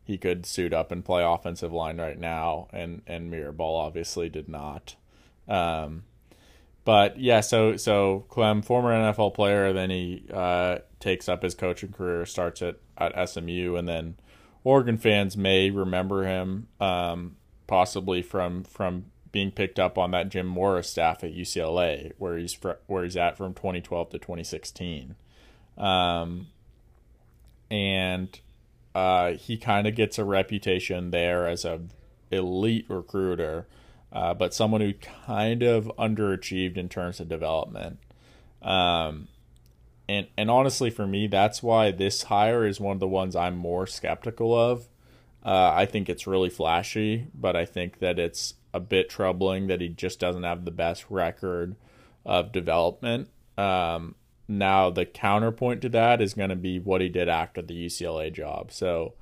he could suit up and play offensive line right now, and and Mirabal obviously did not. Um, but yeah, so so Klemm, former NFL player, then he uh, takes up his coaching career, starts at at SMU, and then Oregon fans may remember him um, possibly from from being picked up on that Jim Mora staff at UCLA, where he's fr- where he's at from 2012 to 2016, um, and uh, he kind of gets a reputation there as a elite recruiter, uh, but someone who kind of underachieved in terms of development. Um, and and honestly, for me, that's why this hire is one of the ones I'm more skeptical of. Uh, I think it's really flashy, but I think that it's a bit troubling that he just doesn't have the best record of development. Um, now, the counterpoint to that is going to be what he did after the UCLA job. So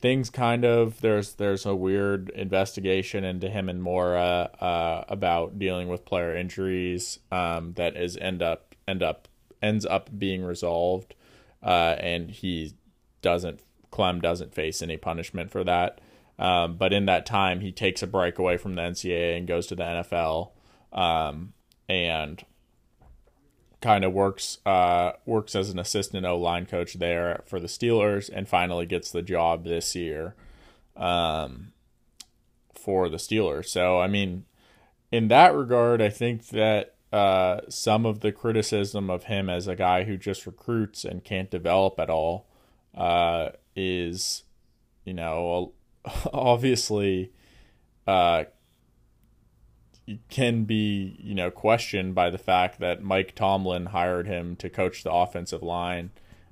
things kind of there's there's a weird investigation into him and Mora uh, about dealing with player injuries um, that is end up end up ends up being resolved, uh, and he doesn't Klemm doesn't face any punishment for that. Um, but in that time, he takes a break away from the NCAA and goes to the NFL, um, and kind of works uh, works as an assistant O line coach there for the Steelers, and finally gets the job this year um, for the Steelers. So I mean, in that regard, I think that uh, some of the criticism of him as a guy who just recruits and can't develop at all uh, is, you know, obviously uh, can be, you know, questioned by the fact that Mike Tomlin hired him to coach the offensive line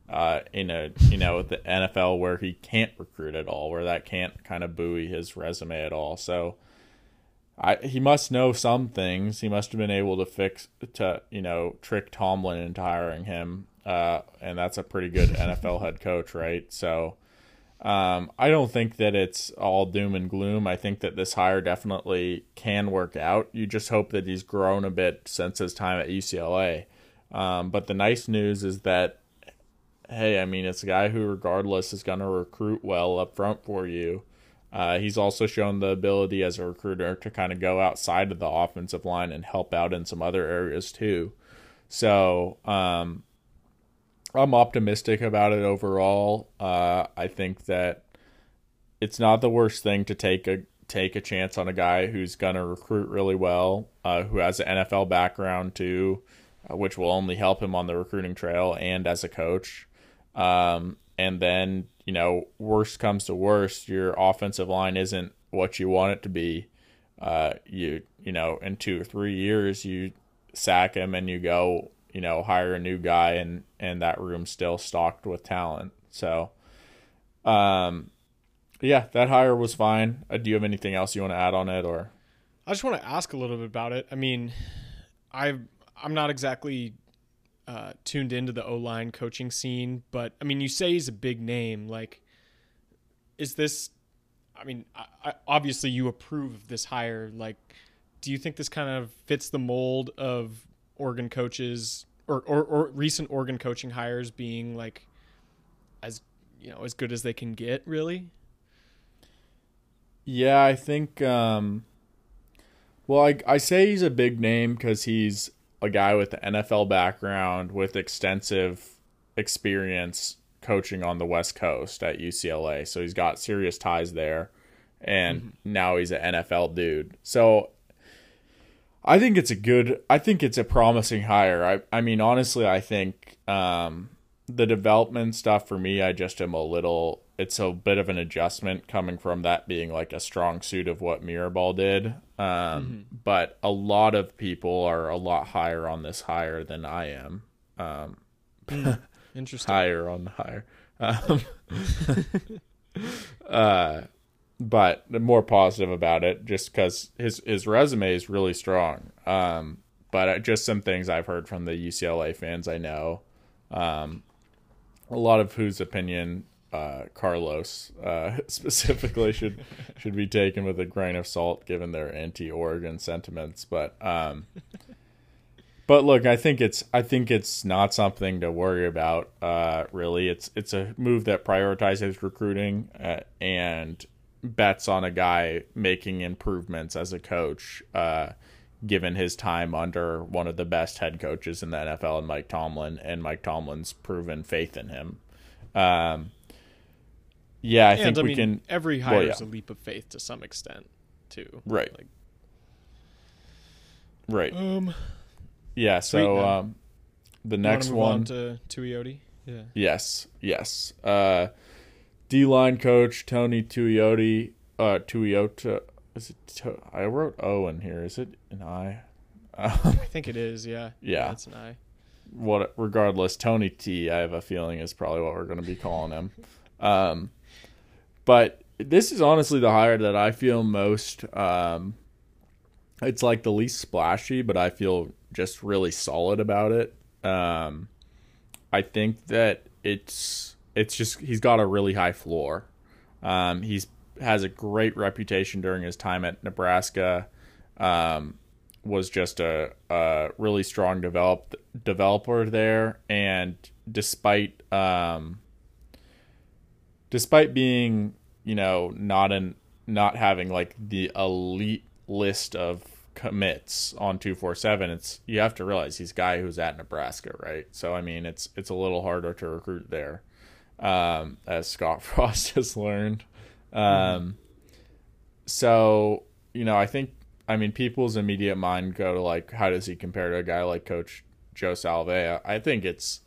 uh, in a, you know, the NFL where he can't recruit at all, where that can't kind of buoy his resume at all. So, I, he must know some things. He must have been able to fix to you know trick Tomlin into hiring him, uh, and that's a pretty good NFL head coach, right? So um, I don't think that it's all doom and gloom. I think that this hire definitely can work out. You just hope that he's grown a bit since his time at UCLA. Um, but the nice news is that, hey, I mean, it's a guy who, regardless, is going to recruit well up front for you. Uh, he's also shown the ability as a recruiter to kind of go outside of the offensive line and help out in some other areas too. So um, I'm optimistic about it overall. Uh, I think that it's not the worst thing to take a take a chance on a guy who's gonna recruit really well, uh, who has an NFL background too, uh, which will only help him on the recruiting trail and as a coach. Um, and then you know, worst comes to worst, your offensive line isn't what you want it to be. Uh, you you know, in two or three years, you sack him and you go, you know, hire a new guy, and and that room's still stocked with talent. So, um, yeah, that hire was fine. Uh, do you have anything else you want to add on it, or? I just want to ask a little bit about it. I mean, I I'm not exactly uh, tuned into the O line coaching scene, but I mean, you say he's a big name. Like, is this? I mean, I, I, obviously you approve of this hire. Like, do you think this kind of fits the mold of Oregon coaches or, or, or recent Oregon coaching hires being like as you know as good as they can get? Really? Yeah, I think. Um, well, I I say he's a big name because he's a guy with the NFL background with extensive experience coaching on the West Coast at UCLA. So he's got serious ties there. And mm-hmm. now he's an NFL dude. So I think it's a good I think it's a promising hire. I I mean honestly I think um, the development stuff for me I just am a little it's a bit of an adjustment coming from that being like a strong suit of what Mirabal did. Um, mm-hmm. But a lot of people are a lot higher on this hire than I am. Um, mm, interesting. higher on the higher. Um, uh, but more positive about it just because his, his resume is really strong. Um, but just some things I've heard from the UCLA fans I know. Um, a lot of whose opinion uh, Carlos uh, specifically should should be taken with a grain of salt given their anti-Oregon sentiments. But um, but look, I think it's I think it's not something to worry about. Uh, really, it's it's a move that prioritizes recruiting uh, and bets on a guy making improvements as a coach. Uh, given his time under one of the best head coaches in the NFL and Mike Tomlin and Mike Tomlin's proven faith in him. Um, yeah, I and, think I we mean, can. Every hire well, yeah. is a leap of faith to some extent. too. Right. Like, Right. um, Yeah. So um, the next one. on to Tuioti. Yeah. Yes, yes. Uh, D line coach Tony Tuioti. Uh, Tuiota. Is it? To, I wrote O in here. Is it an I? Um, I think it is. Yeah. Yeah. That's an I. what? Regardless, Tony T. I have a feeling is probably what we're going to be calling him. Um, but this is honestly the hire that I feel most. Um, it's like the least splashy, but I feel just really solid about it. Um, I think that it's it's just he's got a really high floor. Um, he's has a great reputation during his time at Nebraska. Um, was just a, a really strong developed developer there, and despite um, despite being you know not in not having like the elite list of commits on 247 it's you have to realize he's a guy who's at Nebraska right so I mean it's it's a little harder to recruit there um, as Scott Frost has learned. Um, so you know I think I mean people's immediate mind go to like how does he compare to a guy like coach Joe Salave'a I think it's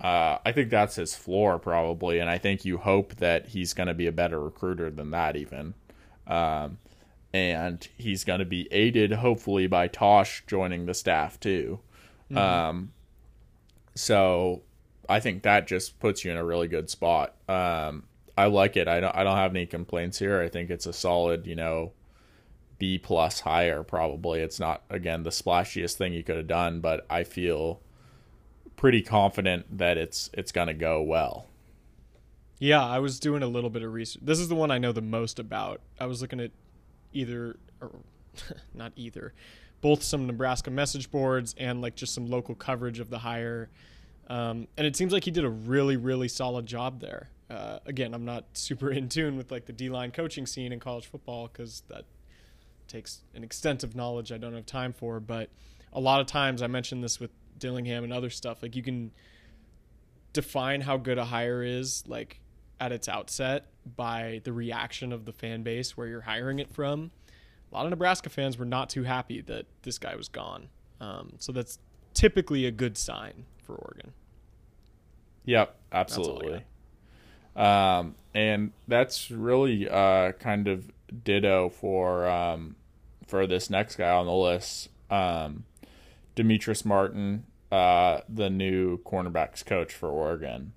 uh, I think that's his floor probably, and I think you hope that he's going to be a better recruiter than that even, um, and he's going to be aided hopefully by Tosh joining the staff too. Um, so I think that just puts you in a really good spot. Um, I like it. I don't. I don't have any complaints here. I think it's a solid, you know, B plus hire. Probably it's not again the splashiest thing you could have done, but I feel pretty confident that it's it's gonna go well. Yeah, I was doing a little bit of research. This is the one I know the most about. I was looking at either, or not either, both some Nebraska message boards and like just some local coverage of the hire. Um, and it seems like he did a really, really solid job there. Uh, again, I'm not super in tune with like the D line coaching scene in college football because that takes an extensive knowledge I don't have time for. But a lot of times, I mentioned this with Dillingham and other stuff. Like you can define how good a hire is like at its outset by the reaction of the fan base where you're hiring it from. A lot of Nebraska fans were not too happy that this guy was gone. Um, so that's typically a good sign for Oregon. Yep, absolutely. Um, and that's really uh, kind of ditto for um, for this next guy on the list, um, Demetrice Martin, uh, the new cornerbacks coach for Oregon.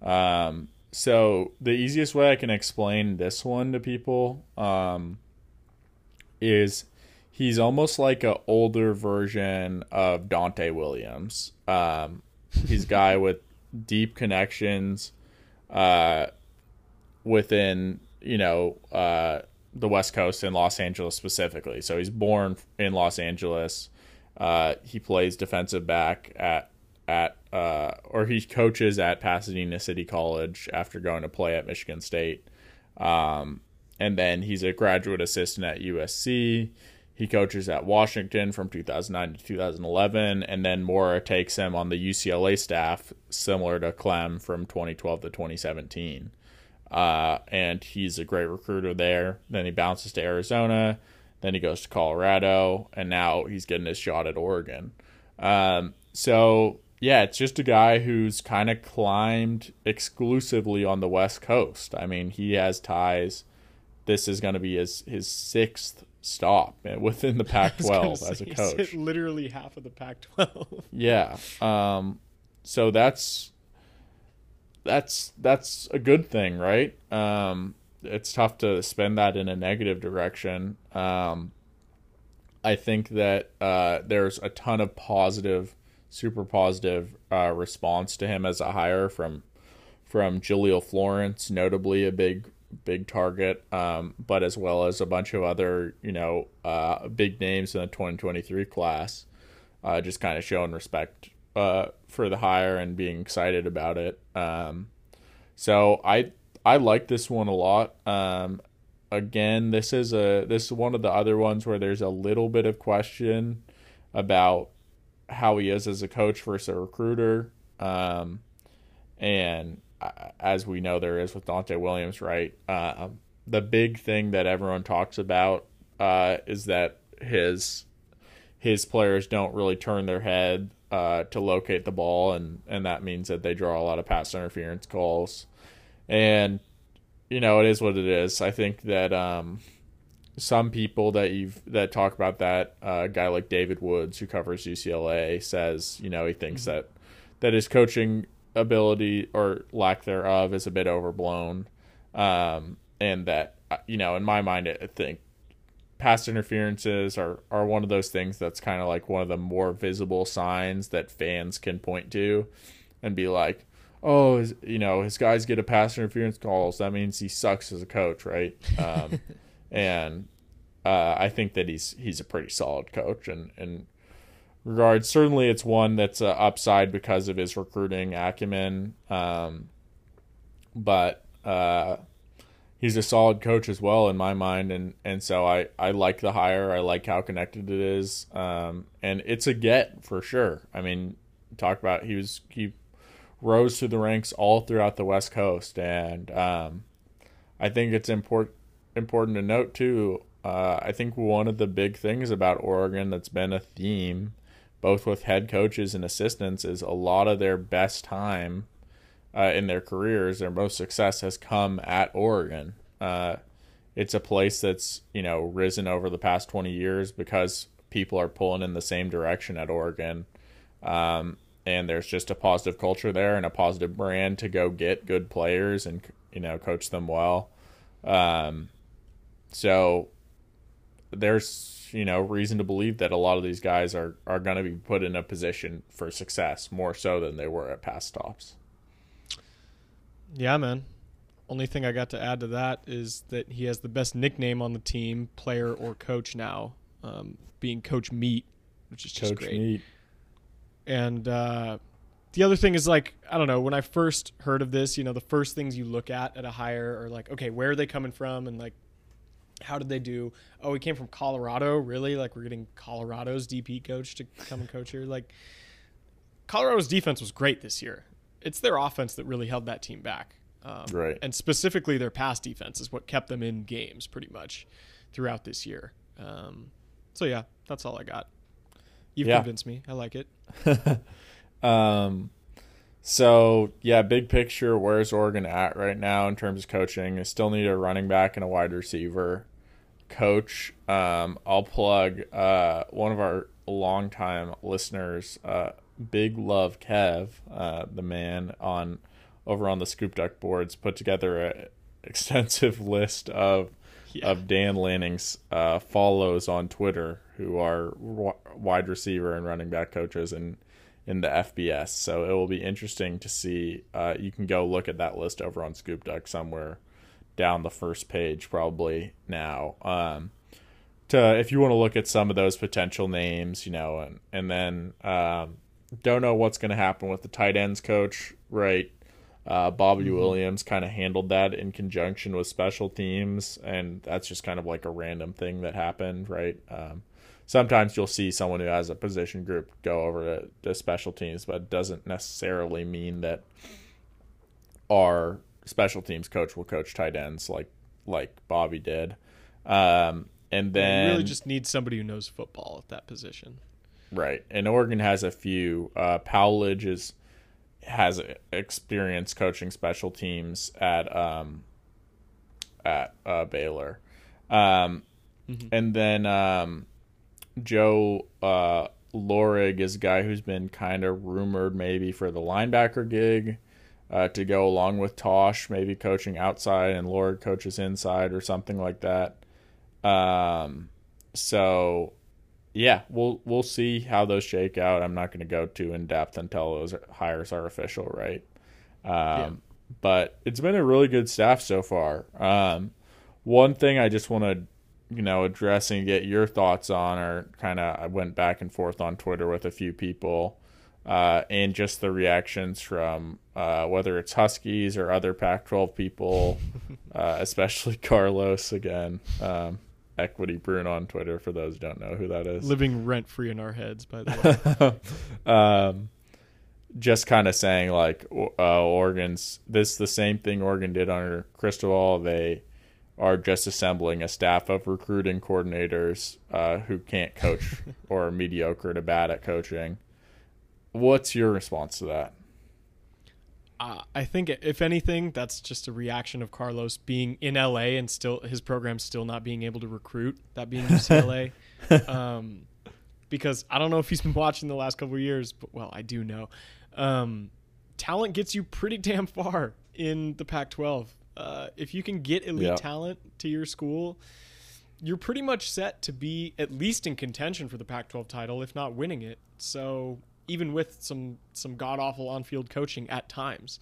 Um, so the easiest way I can explain this one to people um, is he's almost like an older version of Donte Williams. Um, he's a guy with deep connections uh, within you know uh, the West Coast and Los Angeles specifically. So he's born in Los Angeles. Uh, he plays defensive back at at uh, or he coaches at Pasadena City College after going to play at Michigan State. Um, and then he's a graduate assistant at USC. He coaches at Washington from 2009 to 2011, and then Mora takes him on the UCLA staff, similar to Klemm from 2012 to 2017. Uh, and he's a great recruiter there. Then he bounces to Arizona, then he goes to Colorado, and now he's getting his shot at Oregon. Um, so yeah, it's just a guy who's kind of climbed exclusively on the West Coast. I mean, he has ties. This is going to be his his sixth stop within the Pac-12 as a coach. literally half of the Pac-12. Yeah. Um, so that's that's that's a good thing, right? Um, it's tough to spend that in a negative direction. Um, I think that uh, there's a ton of positive, super positive uh, response to him as a hire from from Jahlil Florence, notably a big big target, um, but as well as a bunch of other you know uh, big names in the 2023 class, uh, just kind of showing respect uh, for the hire and being excited about it. Um, so I I like this one a lot. Um, again, this is a this is one of the other ones where there's a little bit of question about how he is as a coach versus a recruiter. Um, and as we know, there is with Donte Williams, right? Uh, the big thing that everyone talks about uh, is that his his players don't really turn their head uh, to locate the ball, and and that means that they draw a lot of pass interference calls, and you know it is what it is. I think that um, some people that you've that talk about that uh, a guy like David Woods who covers UCLA says you know he thinks mm-hmm. that that his coaching ability or lack thereof is a bit overblown, um, and that uh, you know in my mind I think past interferences are are one of those things that's kind of like one of the more visible signs that fans can point to and be like oh you know his guys get a pass interference calls that means he sucks as a coach right? Um, and uh, I think that he's he's a pretty solid coach and and regards certainly it's one that's a upside because of his recruiting acumen um, but uh, he's a solid coach as well in my mind and and so I I like the hire. I like how connected it is. Um, and it's a get for sure. I mean talk about he was he rose through the ranks all throughout the west coast and um, I think it's important important to note too uh, I think one of the big things about Oregon that's been a theme both with head coaches and assistants is a lot of their best time uh, in their careers, their most success has come at Oregon. Uh, it's a place that's you know risen over the past 20 years because people are pulling in the same direction at Oregon. Um, and there's just a positive culture there and a positive brand to go get good players and you know coach them well. Um, so there's you know reason to believe that a lot of these guys are are going to be put in a position for success more so than they were at past stops. Yeah, man. Only thing I got to add to that is that he has the best nickname on the team, player or coach now, um, being Coach Meat, which is just coach great. Meat. And uh, the other thing is like I don't know when I first heard of this, you know, the first things you look at at a hire are like, okay, where are they coming from, and like, how did they do? Oh, he came from Colorado, really? Like we're getting Colorado's DP coach to come and coach here, like. Colorado's defense was great this year it's their offense that really held that team back. Um, right. And specifically their pass defense is what kept them in games pretty much throughout this year. Um, so yeah, that's all I got. You've yeah. convinced me. I like it. um, so yeah, big picture. Where's Oregon at right now in terms of coaching? They still need a running back and a wide receiver coach. Um, I'll plug uh, one of our longtime listeners, uh, Big Love Kev, uh, the man on over on the Scoop Duck boards, put together an extensive list of yeah. of Dan Lanning's uh, follows on Twitter, who are w- wide receiver and running back coaches in in the FBS. So it will be interesting to see. Uh, you can go look at that list over on Scoop Duck somewhere down the first page, probably now. Um, to if you want to look at some of those potential names, you know, and and then um, don't know what's going to happen with the tight ends coach, right? Uh, Bobby mm-hmm. Williams kind of handled that in conjunction with special teams, and that's just kind of like a random thing that happened, right? Um, sometimes you'll see someone who has a position group go over to, to special teams, but it doesn't necessarily mean that our special teams coach will coach tight ends like like Bobby did. Um, and then you really just need somebody who knows football at that position. Right, and Oregon has a few. Uh, Powledge is has experience coaching special teams at um, at uh, Baylor, um, mm-hmm. and then um, Joe uh, Lorig is a guy who's been kind of rumored maybe for the linebacker gig. Uh, to go along with Tosh, maybe coaching outside and Lorig coaches inside or something like that. Um, so yeah, we'll we'll see how those shake out. I'm not going to go too in depth until those hires are official, right? Um, yeah. But it's been a really good staff so far. Um, one thing I just want to, you know, address and get your thoughts on, or kind of, I went back and forth on Twitter with a few people, uh, and just the reactions from uh, whether it's Huskies or other Pac-12 people, uh, especially Carlos again. Um, Equity Bruin on Twitter for those who don't know who that is. Living rent free in our heads, by the way. um, just kind of saying like uh, Oregon's this the same thing Oregon did under Cristobal. They are just assembling a staff of recruiting coordinators uh, who can't coach or are mediocre to bad at coaching. What's your response to that? Uh, I think if anything, that's just a reaction of Carlos being in LA and still his program still not being able to recruit. That being UCLA, um, because I don't know if he's been watching the last couple years, but well, I do know. Um, talent gets you pretty damn far in the Pac-12. Uh, if you can get elite yep. talent to your school, you're pretty much set to be at least in contention for the Pac-12 title, if not winning it. So even with some some god awful on field coaching at times.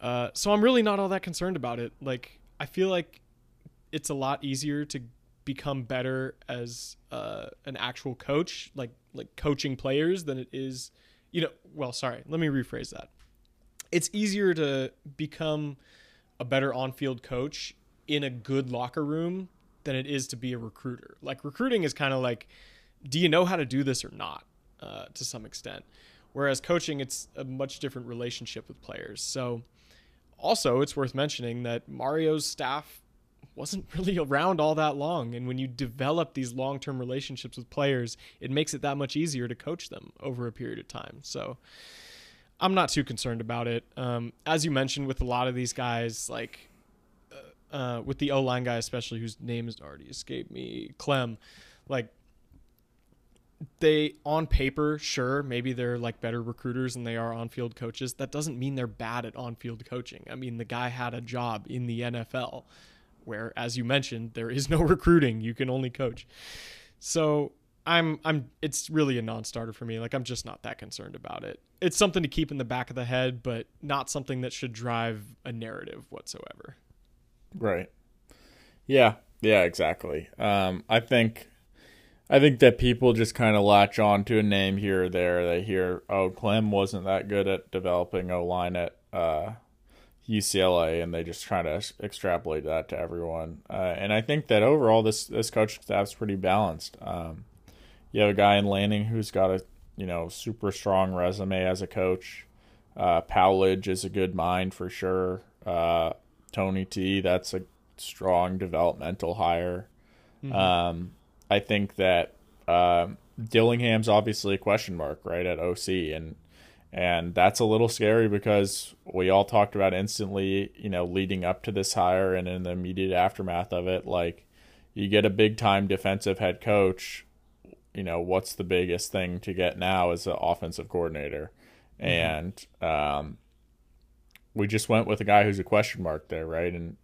Uh, so I'm really not all that concerned about it. Like I feel like it's a lot easier to become better as uh, an actual coach, like like coaching players, than it is, you know. Well, sorry, let me rephrase that. It's easier to become a better on-field coach in a good locker room than it is to be a recruiter. Like recruiting is kind of like, do you know how to do this or not? uh, to some extent. Whereas coaching, it's a much different relationship with players. So, also, it's worth mentioning that Mario's staff wasn't really around all that long. And when you develop these long term relationships with players, it makes it that much easier to coach them over a period of time. So, I'm not too concerned about it. Um, as you mentioned, with a lot of these guys, like uh, uh with the O line guy, especially whose name has already escaped me, Klemm, like they on paper sure maybe they're like better recruiters than they are on-field coaches. That doesn't mean they're bad at on-field coaching. I mean the guy had a job in the nfl where as you mentioned there is no recruiting. You can only coach. So i'm i'm it's really a non-starter for me like i'm just not that concerned about it it's something to keep in the back of the head but not something that should drive a narrative whatsoever right yeah yeah exactly um i think I think that people just kind of latch on to a name here or there. They hear, oh, Klemm wasn't that good at developing O line at uh, UCLA, and they just try to extrapolate that to everyone. Uh, and I think that overall, this this coaching staff's pretty balanced. Um, you have a guy in Lanning who's got a you know super strong resume as a coach. Uh, Powledge is a good mind for sure. Uh, Tony T, that's a strong developmental hire. Mm-hmm. Um, I think that uh, Dillingham's obviously a question mark, right, at OC, and and that's a little scary because we all talked about instantly, you know, leading up to this hire and in the immediate aftermath of it, like you get a big time defensive head coach. You know, what's the biggest thing to get now as an offensive coordinator, mm-hmm. and um, we just went with a guy who's a question mark there, right? And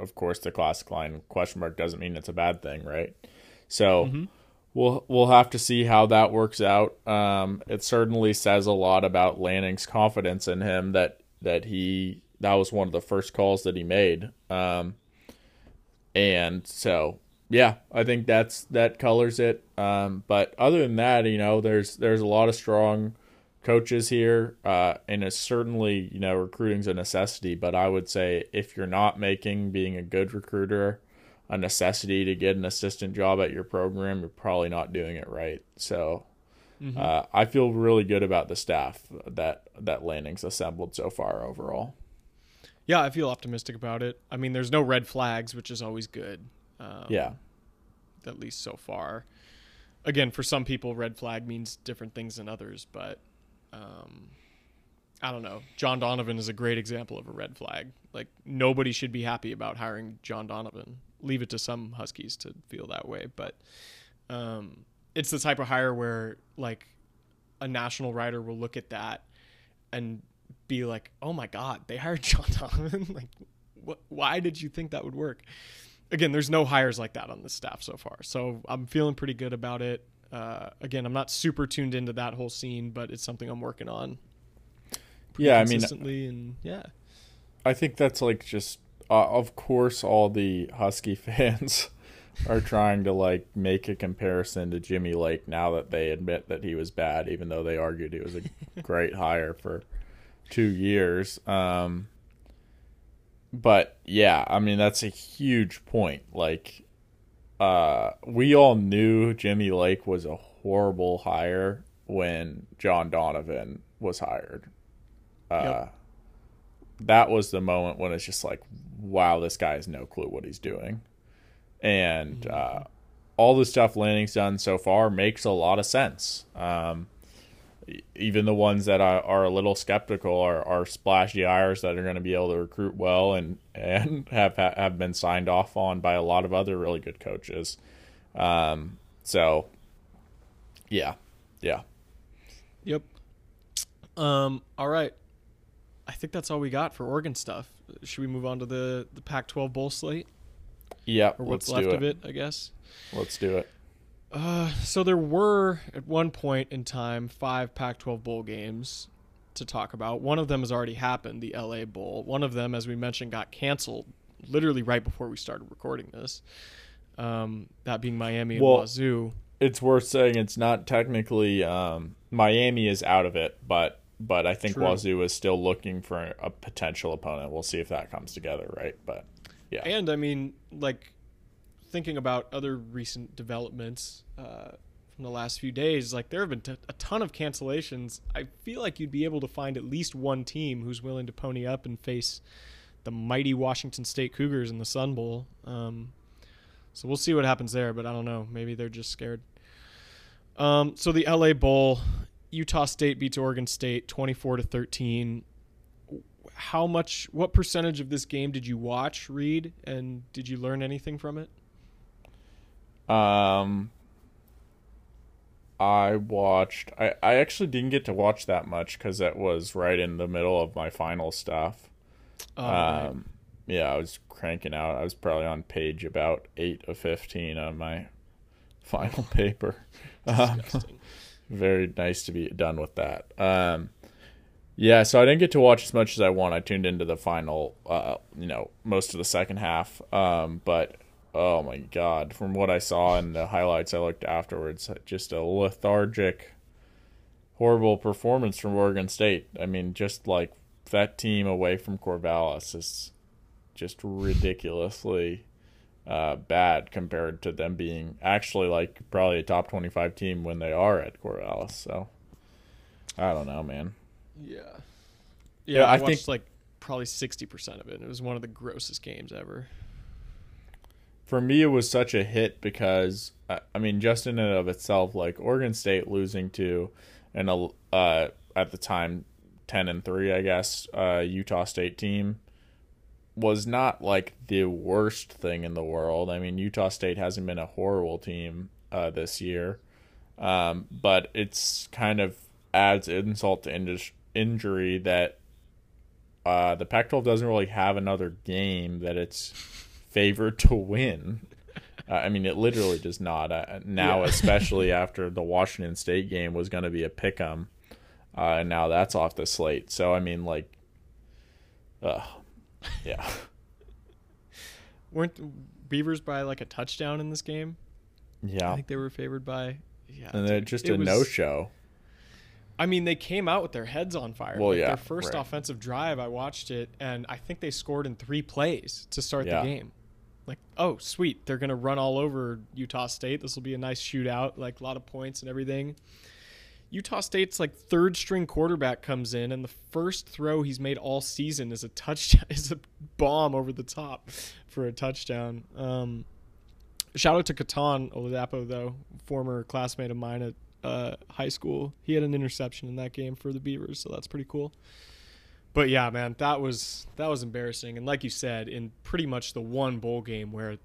of course, the classic line question mark doesn't mean it's a bad thing, right? So mm-hmm. we'll we'll have to see how that works out. Um, it certainly says a lot about Lanning's confidence in him that that he that was one of the first calls that he made. Um, and so yeah, I think that's that colors it. Um, but other than that, you know, there's there's a lot of strong coaches here, uh, and it's certainly you know recruiting's a necessity. But I would say if you're not making being a good recruiter a necessity to get an assistant job at your program, you're probably not doing it right. So mm-hmm. uh, I feel really good about the staff that that Lanning's assembled so far overall. Yeah, I feel optimistic about it. I mean, there's no red flags, which is always good. Um, yeah, at least so far. Again, for some people, red flag means different things than others, but um, I don't know. John Donovan is a great example of a red flag. Like nobody should be happy about hiring John Donovan leave it to some Huskies to feel that way, but um, it's the type of hire where like a national writer will look at that and be like, "Oh my God, they hired John Donovan! like, wh- why did you think that would work?" Again, there's no hires like that on the staff so far, so I'm feeling pretty good about it. Uh, again, I'm not super tuned into that whole scene, but it's something I'm working on. Yeah, I mean, and yeah, I think that's like just uh, of course, all the Husky fans are trying to like make a comparison to Jimmy Lake now that they admit that he was bad, even though they argued he was a great hire for two years. Um, but yeah, I mean that's a huge point. Like, uh, we all knew Jimmy Lake was a horrible hire when John Donovan was hired. Uh, yep. That was the moment when it's just like, wow, this guy has no clue what he's doing. And uh, all the stuff Lanning's done so far makes a lot of sense. Um, even the ones that are, are a little skeptical are, are splashy hires that are going to be able to recruit well and and have have been signed off on by a lot of other really good coaches. Um, so, yeah, yeah, Yep. Um. All right. I think that's all we got for Oregon stuff. Should we move on to the the Pac-12 bowl slate yeah. or what's let's left do of it. it? I guess. Let's do it. Uh, so there were at one point in time five Pac-12 bowl games to talk about. One of them has already happened, the LA Bowl. One of them, as we mentioned, got canceled literally right before we started recording this. Um, that being Miami and Well, Wazzu. It's worth saying it's not technically um, Miami is out of it, but but I think True. Wazzu is still looking for a potential opponent. We'll see if that comes together, right? But yeah, And I mean, like thinking about other recent developments uh, from the last few days, like there have been t- a ton of cancellations. I feel like you'd be able to find at least one team who's willing to pony up and face the mighty Washington State Cougars in the Sun Bowl. Um, so we'll see what happens there, but I don't know. Maybe they're just scared. Um, so the LA Bowl, Utah State beats Oregon State 24 to 13 how much what percentage of this game did you watch read and did you learn anything from it Um, I watched. I I actually didn't get to watch that much because that was right in the middle of my final stuff. Oh, right. Um, yeah, I was cranking out. I was probably on page about eight of fifteen on my final paper. Um, very nice to be done with that. Um, yeah, so I didn't get to watch as much as I want. I tuned into the final, uh, you know, most of the second half. Um, but oh my god, from what I saw in the highlights I looked afterwards, just a lethargic, horrible performance from Oregon State. I mean, just like that team away from Corvallis is just ridiculously uh, bad compared to them being actually like probably a top 25 team when they are at Corvallis. So I don't know, man. yeah Yeah, yeah i, I watched think- like probably 60% of it it was one of the grossest games ever For me, it was such a hit because I mean, just in and of itself, like Oregon State losing to an uh, at the time ten and three, I guess, uh, Utah State team was not like the worst thing in the world. I mean, Utah State hasn't been a horrible team uh, this year, um, but it's kind of adds insult to injury that uh, the Pac-12 doesn't really have another game that it's favored to win. Uh, I mean, it literally does not. Uh, now, Yeah. especially after the Washington State game was going to be a pick 'em, uh, and now that's off the slate. So, I mean, like, uh, yeah. weren't beavers by like a touchdown in this game Yeah, i think they were favored by yeah And then dude, just a was- no show. I mean, they came out with their heads on fire. Well, Like, yeah, Their first right. offensive drive, I watched it, and I think they scored in three plays to start Yeah. the game. Like, oh, sweet. They're going to run all over Utah State. This will be a nice shootout, like a lot of points and everything. Utah State's like third string quarterback comes in, and the first throw he's made all season is a touchdown, is a bomb over the top for a touchdown. Um, shout out to Kitan Oladapo, though, former classmate of mine at uh, high school. He had an interception in that game for the Beavers, so that's pretty cool. But yeah, man, that was that was embarrassing. And like you said, in pretty much the one bowl game where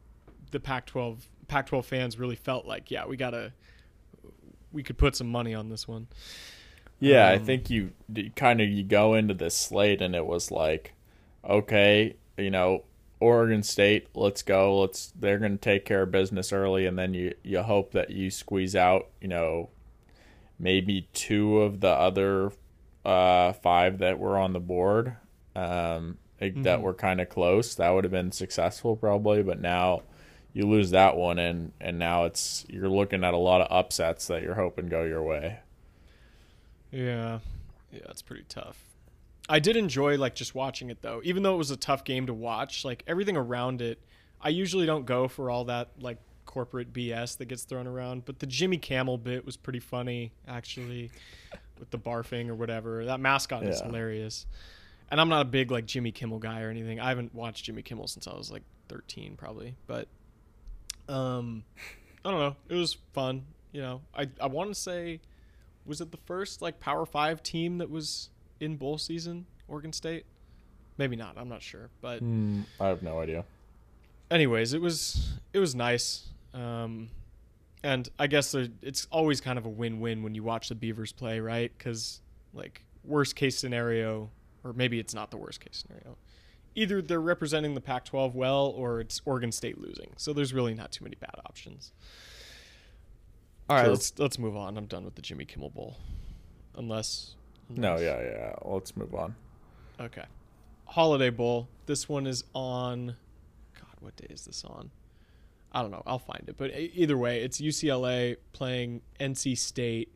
the Pac-12 Pac-12 fans really felt like, yeah, we gotta we could put some money on this one. Yeah, I Um, think you kind of you go into this slate and it was like, okay, you know, Oregon State, let's go. Let's they're going to take care of business early and then you you hope that you squeeze out, you know, maybe two of the other uh 5 that were on the board um like, that were kind of close. That would have been successful probably, but now you lose that one and and now it's you're looking at a lot of upsets that you're hoping go your way. Yeah. Yeah, it's pretty tough. I did enjoy like just watching it though. Even though it was a tough game to watch, like everything around it, I usually don't go for all that like corporate BS that gets thrown around, but the Jimmy Kimmel bit was pretty funny actually with the barfing or whatever. That mascot is Yeah. hilarious. and I'm not a big like Jimmy Kimmel guy or anything. I haven't watched Jimmy Kimmel since I was like 13 probably, but um I don't know. It was fun, you know. I I want to say was it the first like Power 5 team that was in bowl season, Oregon State? Maybe not. I'm not sure, but Mm, I have no idea. anyways, it was it was nice. Um, and I guess it's always kind of a win-win when you watch the Beavers play, right? Because like worst case scenario, or maybe it's not the worst case scenario. Either they're representing the Pac-12 well, or it's Oregon State losing. So there's really not too many bad options. All right, let's let's move on. I'm done with the Jimmy Kimmel Bowl, unless No, yeah, yeah. Let's move on. Okay. Holiday Bowl. This one is on. God, what day is this on? I don't know. I'll find it. But either way, it's UCLA playing NC State.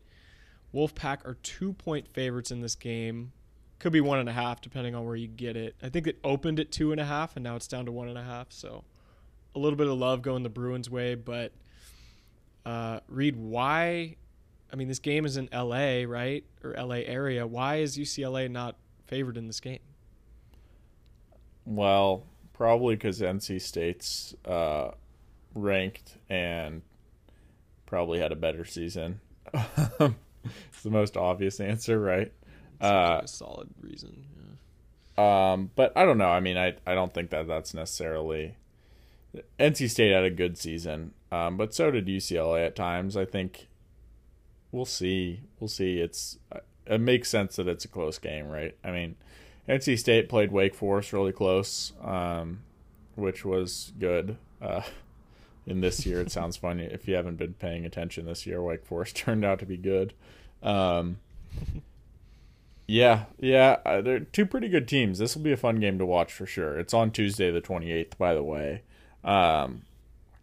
Wolfpack are two point favorites in this game. Could be one and a half, depending on where you get it. I think it opened at two and a half, and now it's down to one and a half. So a little bit of love going the Bruins' way. But uh, why? I mean, this game is in LA, right? Or LA area. Why is UCLA not favored in this game? Well, probably because NC State's uh, ranked and probably had a better season. it's the most obvious answer, right? Uh, like a solid reason. Yeah. Um, but I don't know. I mean, I, I don't think that that's necessarily. NC State had a good season, um, but so did UCLA at times. I think we'll see. We'll see. It's it makes sense that it's a close game, right? I mean, NC State played Wake Forest really close, um, which was good. Uh, in this year, it sounds funny if you haven't been paying attention this year. Wake Forest turned out to be good. Um, yeah, yeah, uh, they're two pretty good teams. This will be a fun game to watch for sure. It's on Tuesday the 28th, by the way. Um,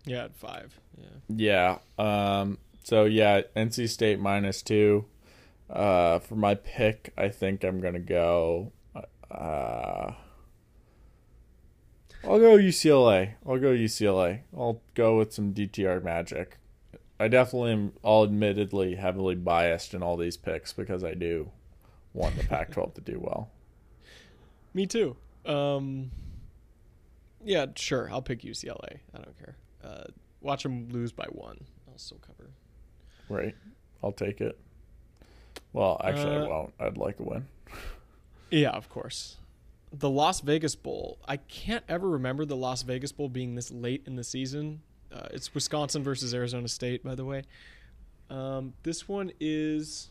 Yeah, at five. Yeah. yeah. Um, so yeah, NC State minus two. Uh, for my pick, I think I'm gonna go. Uh, I'll go UCLA. I'll go UCLA. I'll go with some DTR magic. I definitely am. All admittedly heavily biased in all these picks because I do want the Pac-12 to do well. Me too. Um, yeah, sure. I'll pick UCLA. I don't care. Uh, watch them lose by one. I'll still cover. Right. I'll take it. Well, actually, I Uh, won't. I'd like a win. Yeah, of course. The Las Vegas Bowl. I can't ever remember the Las Vegas Bowl being this late in the season. Uh, it's Wisconsin versus Arizona State, by the way. Um, this one is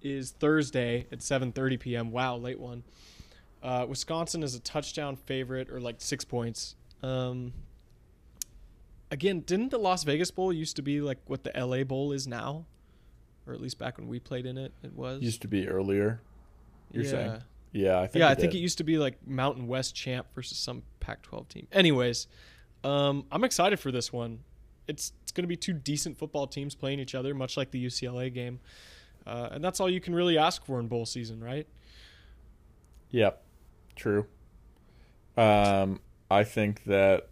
is Thursday at 7:30 p.m. Wow, late one. Uh, Wisconsin is a touchdown favorite, or like six points. Um, again, didn't the Las Vegas Bowl used to be like what the LA Bowl is now, or at least back when we played in it, it was. Used to be earlier. You're yeah. saying? Yeah, I think. yeah, it I think it used to be like Mountain West champ versus some Pac-12 team. Anyways, um, I'm excited for this one. It's it's going to be two decent football teams playing each other, much like the UCLA game, uh, and that's all you can really ask for in bowl season, right? Yep, true. Um, I think that,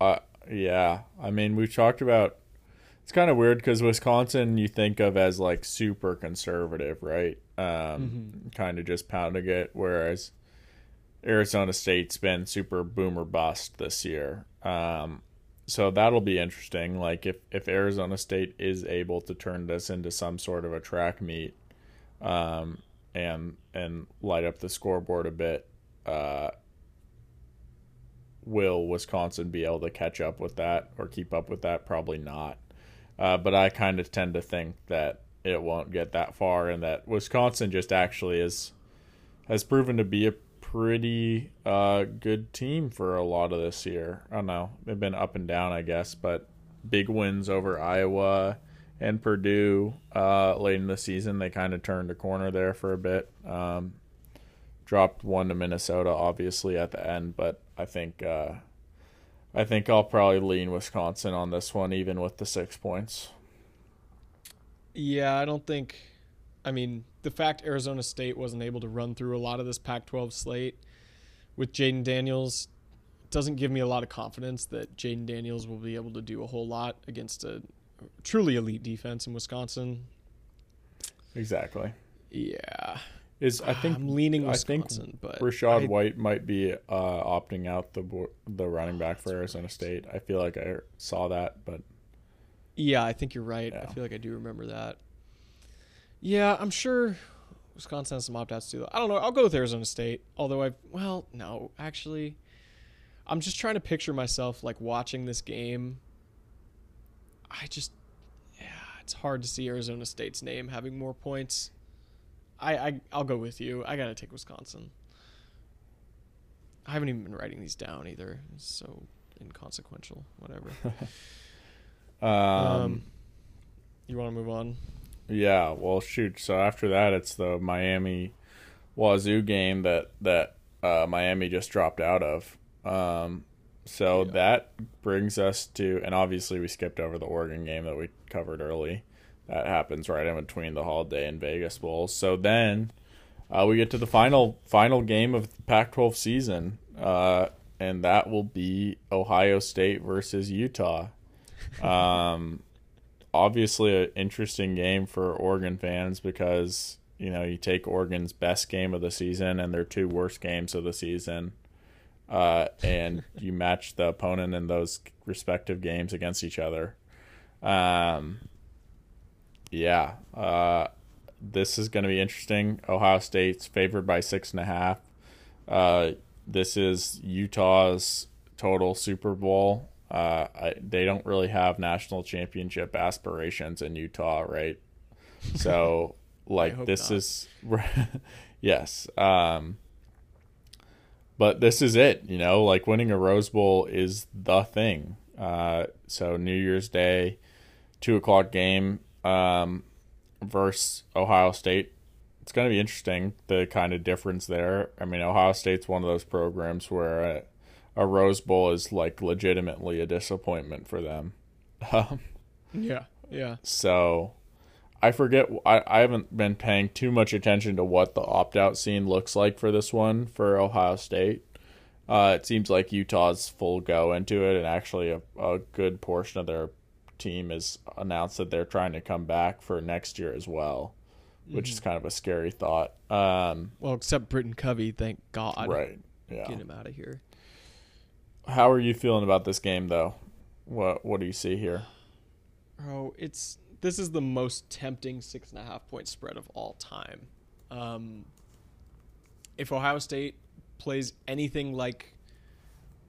uh, yeah. I mean, we've talked about. It's kind of weird because Wisconsin, you think of as like super conservative, right? Um, kind of just pounding it, whereas Arizona State's been super boomer bust this year. Um, so that'll be interesting. Like if if Arizona State is able to turn this into some sort of a track meet, um, and and light up the scoreboard a bit, uh, will Wisconsin be able to catch up with that or keep up with that? Probably not. Uh, but I kind of tend to think that it won't get that far, and that Wisconsin just actually is has proven to be a pretty uh, good team for a lot of this year. I don't know; they've been up and down, I guess, but big wins over Iowa and Purdue uh, late in the season. They kind of turned a corner there for a bit. Um, dropped one to Minnesota, obviously at the end, but I think uh, I think I'll probably lean Wisconsin on this one, even with the six points. Yeah, I don't think. I mean, the fact Arizona State wasn't able to run through a lot of this Pac-12 slate with Jayden Daniels doesn't give me a lot of confidence that Jayden Daniels will be able to do a whole lot against a truly elite defense in Wisconsin. Exactly. Yeah. Is I think I'm leaning I think Wisconsin, but Rachaad I- White might be uh, opting out the the running back for Arizona State. I feel like I saw that, but Yeah, I think you're right. I feel like I do remember that. Yeah, I'm sure Wisconsin has some opt outs too. though. I don't know. I'll go with Arizona State. Although I've, well, no, actually, I'm just trying to picture myself like watching this game. I just, yeah, it's hard to see Arizona State's name having more points. I, I I'll go with you. I gotta take Wisconsin. I haven't even been writing these down either. It's so inconsequential. Whatever. um, Um, you want to move on? Yeah, well, shoot. So after that, it's the Miami Wazzu game that that uh, Miami just dropped out of. Um, so Yeah. that brings us to, and obviously we skipped over the Oregon game that we covered early. That happens right in between the Holiday and Vegas Bowls. So then uh, we get to the final final game of the Pac-12 season, uh, and that will be Ohio State versus Utah. Um, obviously an interesting game for Oregon fans because you know you take Oregon's best game of the season and their two worst games of the season, uh, and you match the opponent in those respective games against each other. Um, yeah, uh, this is going to be interesting. Ohio State's favored by six and a half. Uh, this is Utah's total Super Bowl. Uh, I, they don't really have national championship aspirations in Utah, right? So, like, this not. is yes. Um, but this is it, you know. Like winning a Rose Bowl is the thing. Uh, so New Year's Day, two o'clock game um, versus Ohio State. It's going to be interesting the kind of difference there. I mean, Ohio State's one of those programs where a, a Rose Bowl is like legitimately a disappointment for them. Um, Yeah, yeah. so I forget. I, I haven't been paying too much attention to what the opt out scene looks like for this one for Ohio State. Uh, it seems like Utah's full go into it, and actually a, a good portion of their team has announced that they're trying to come back for next year as well, which is kind of a scary thought. Um, Well, except Britain Covey, thank God. right. Yeah. Get him out of here. How are you feeling about this game, though? What What do you see here? Oh, it's this is the most tempting six and a half point spread of all time. Um, if Ohio State plays anything like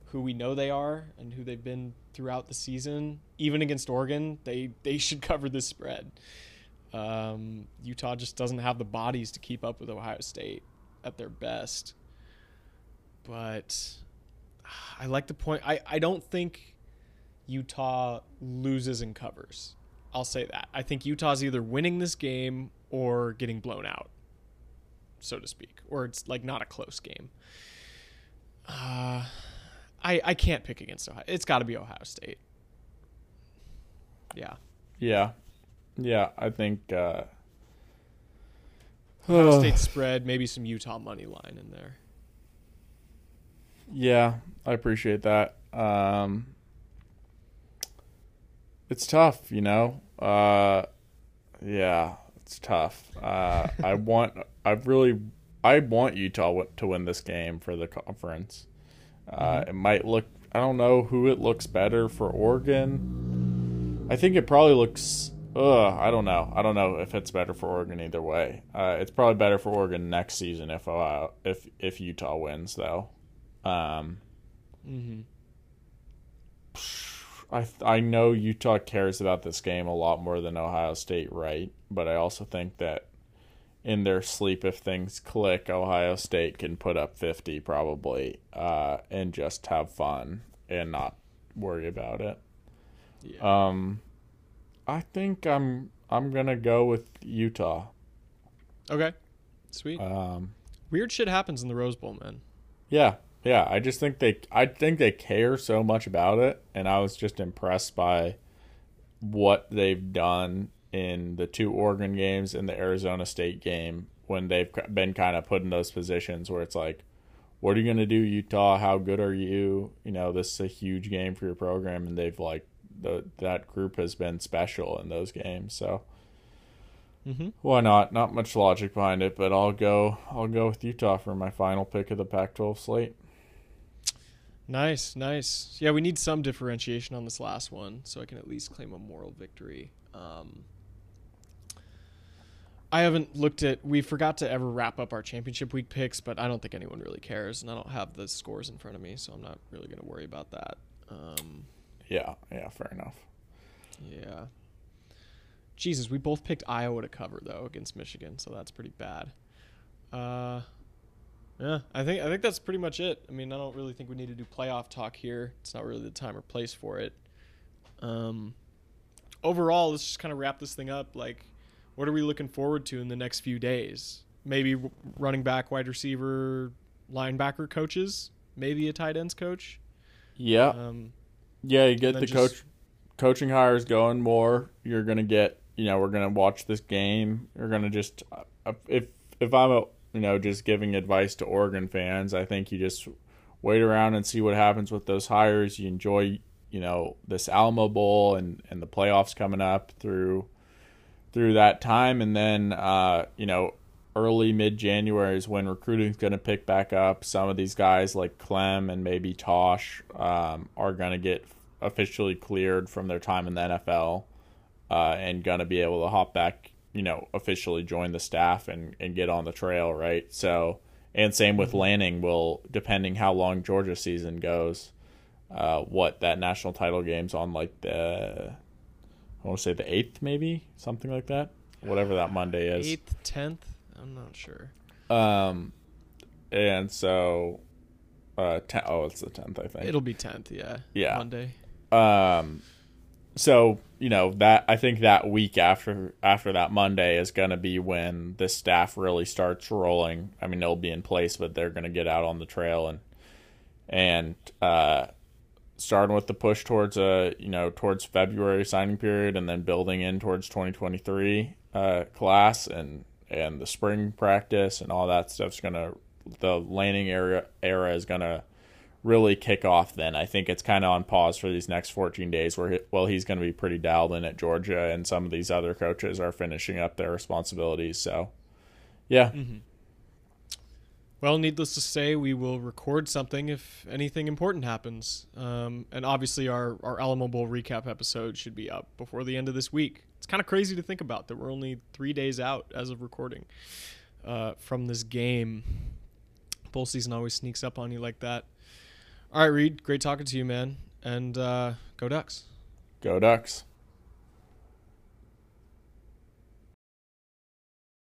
who we know they are and who they've been throughout the season, even against Oregon, they they should cover this spread. Um, Utah just doesn't have the bodies to keep up with Ohio State at their best. But I like the point. I, I don't think Utah loses and covers. I'll say that. I think Utah's either winning this game or getting blown out, so to speak, or it's like not a close game. Uh, I I can't pick against Ohio. It's got to be Ohio State. Yeah. Yeah, yeah. I think. Uh, Ohio State spread, maybe some Utah money line in there. Yeah, I appreciate that. Um, it's tough, you know. Uh, yeah, it's tough. Uh, I want, I really, I want Utah to win this game for the conference. Uh, It might look, I don't know who it looks better for Oregon. I think it probably looks. Ugh, I don't know. I don't know if it's better for Oregon either way. Uh, it's probably better for Oregon next season if Ohio, if if Utah wins though. Um, Mm-hmm. I I know Utah cares about this game a lot more than Ohio State, right? But I also think that in their sleep, if things click, Ohio State can put up fifty probably, uh, and just have fun and not worry about it. Yeah. Um, I think I'm I'm gonna go with Utah. okay. Sweet. Um, Weird shit happens in the Rose Bowl, man. Yeah, yeah. I just think they, I think they care so much about it, and I was just impressed by what they've done in the two Oregon games and the Arizona State game when they've been kind of put in those positions where it's like, what are you going to do, Utah? How good are you? You know, this is a huge game for your program, and they've like the that group has been special in those games. So, Mm-hmm. Why not? Not much logic behind it, but I'll go. I'll go with Utah for my final pick of the Pac-12 slate. Nice, nice. Yeah, we need some differentiation on this last one, so I can at least claim a moral victory. Um, I haven't looked at. We forgot to ever wrap up our championship week picks, but I don't think anyone really cares, and I don't have the scores in front of me, so I'm not really going to worry about that. Um, Yeah, yeah, fair enough. yeah. Jesus, we both picked Iowa to cover though against Michigan, so that's pretty bad. Uh, yeah, I think I think that's pretty much it. I mean, I don't really think we need to do playoff talk here. It's not really the time or place for it. Um, overall, let's just kind of wrap this thing up. Like, what are we looking forward to in the next few days? Maybe running back, wide receiver, linebacker coaches. Maybe a tight ends coach. Yeah, Um, yeah. You get the coach coaching hires going more. You're gonna get. You know, we're gonna watch this game. You're gonna just uh, if if I'm a you know just giving advice to Oregon fans, I think you just wait around and see what happens with those hires. You enjoy you know this Alamo Bowl and and the playoffs coming up through through that time, and then uh, you know early mid January is when recruiting's going to pick back up. Some of these guys like Klemm and maybe Tosh um, are going to get officially cleared from their time in the NFL uh, and going to be able to hop back, you know, officially join the staff and, and get on the trail, right? So, and same with Lanning will, depending how long Georgia season goes, uh, what that national title game's on, like the, I want to say the 8th, maybe, something like that, whatever that Monday is. eighth, tenth. I'm not sure. Um, and so, uh, ten, oh, it's the tenth, I think. It'll be tenth. Yeah. Yeah. Monday. um, so you know that I think that week after after that Monday is going to be when the staff really starts rolling. I mean, it'll be in place, but they're going to get out on the trail and and uh, starting with the push towards a you know towards February signing period, and then building in towards 2023 uh, class and and the spring practice and all that stuff's gonna the Lanning area era is gonna really kick off then. I think it's kind of on pause for these next 14 days where, he, well, he's going to be pretty dialed in at Georgia and some of these other coaches are finishing up their responsibilities. So, yeah. Well, needless to say, we will record something if anything important happens. Um, and obviously, our, our Alamo Bowl recap episode should be up before the end of this week. It's kind of crazy to think about that we're only three days out as of recording uh, from this game. Bowl season always sneaks up on you like that. All right, Reed, great talking to you, man. And uh, go Ducks. Go Ducks.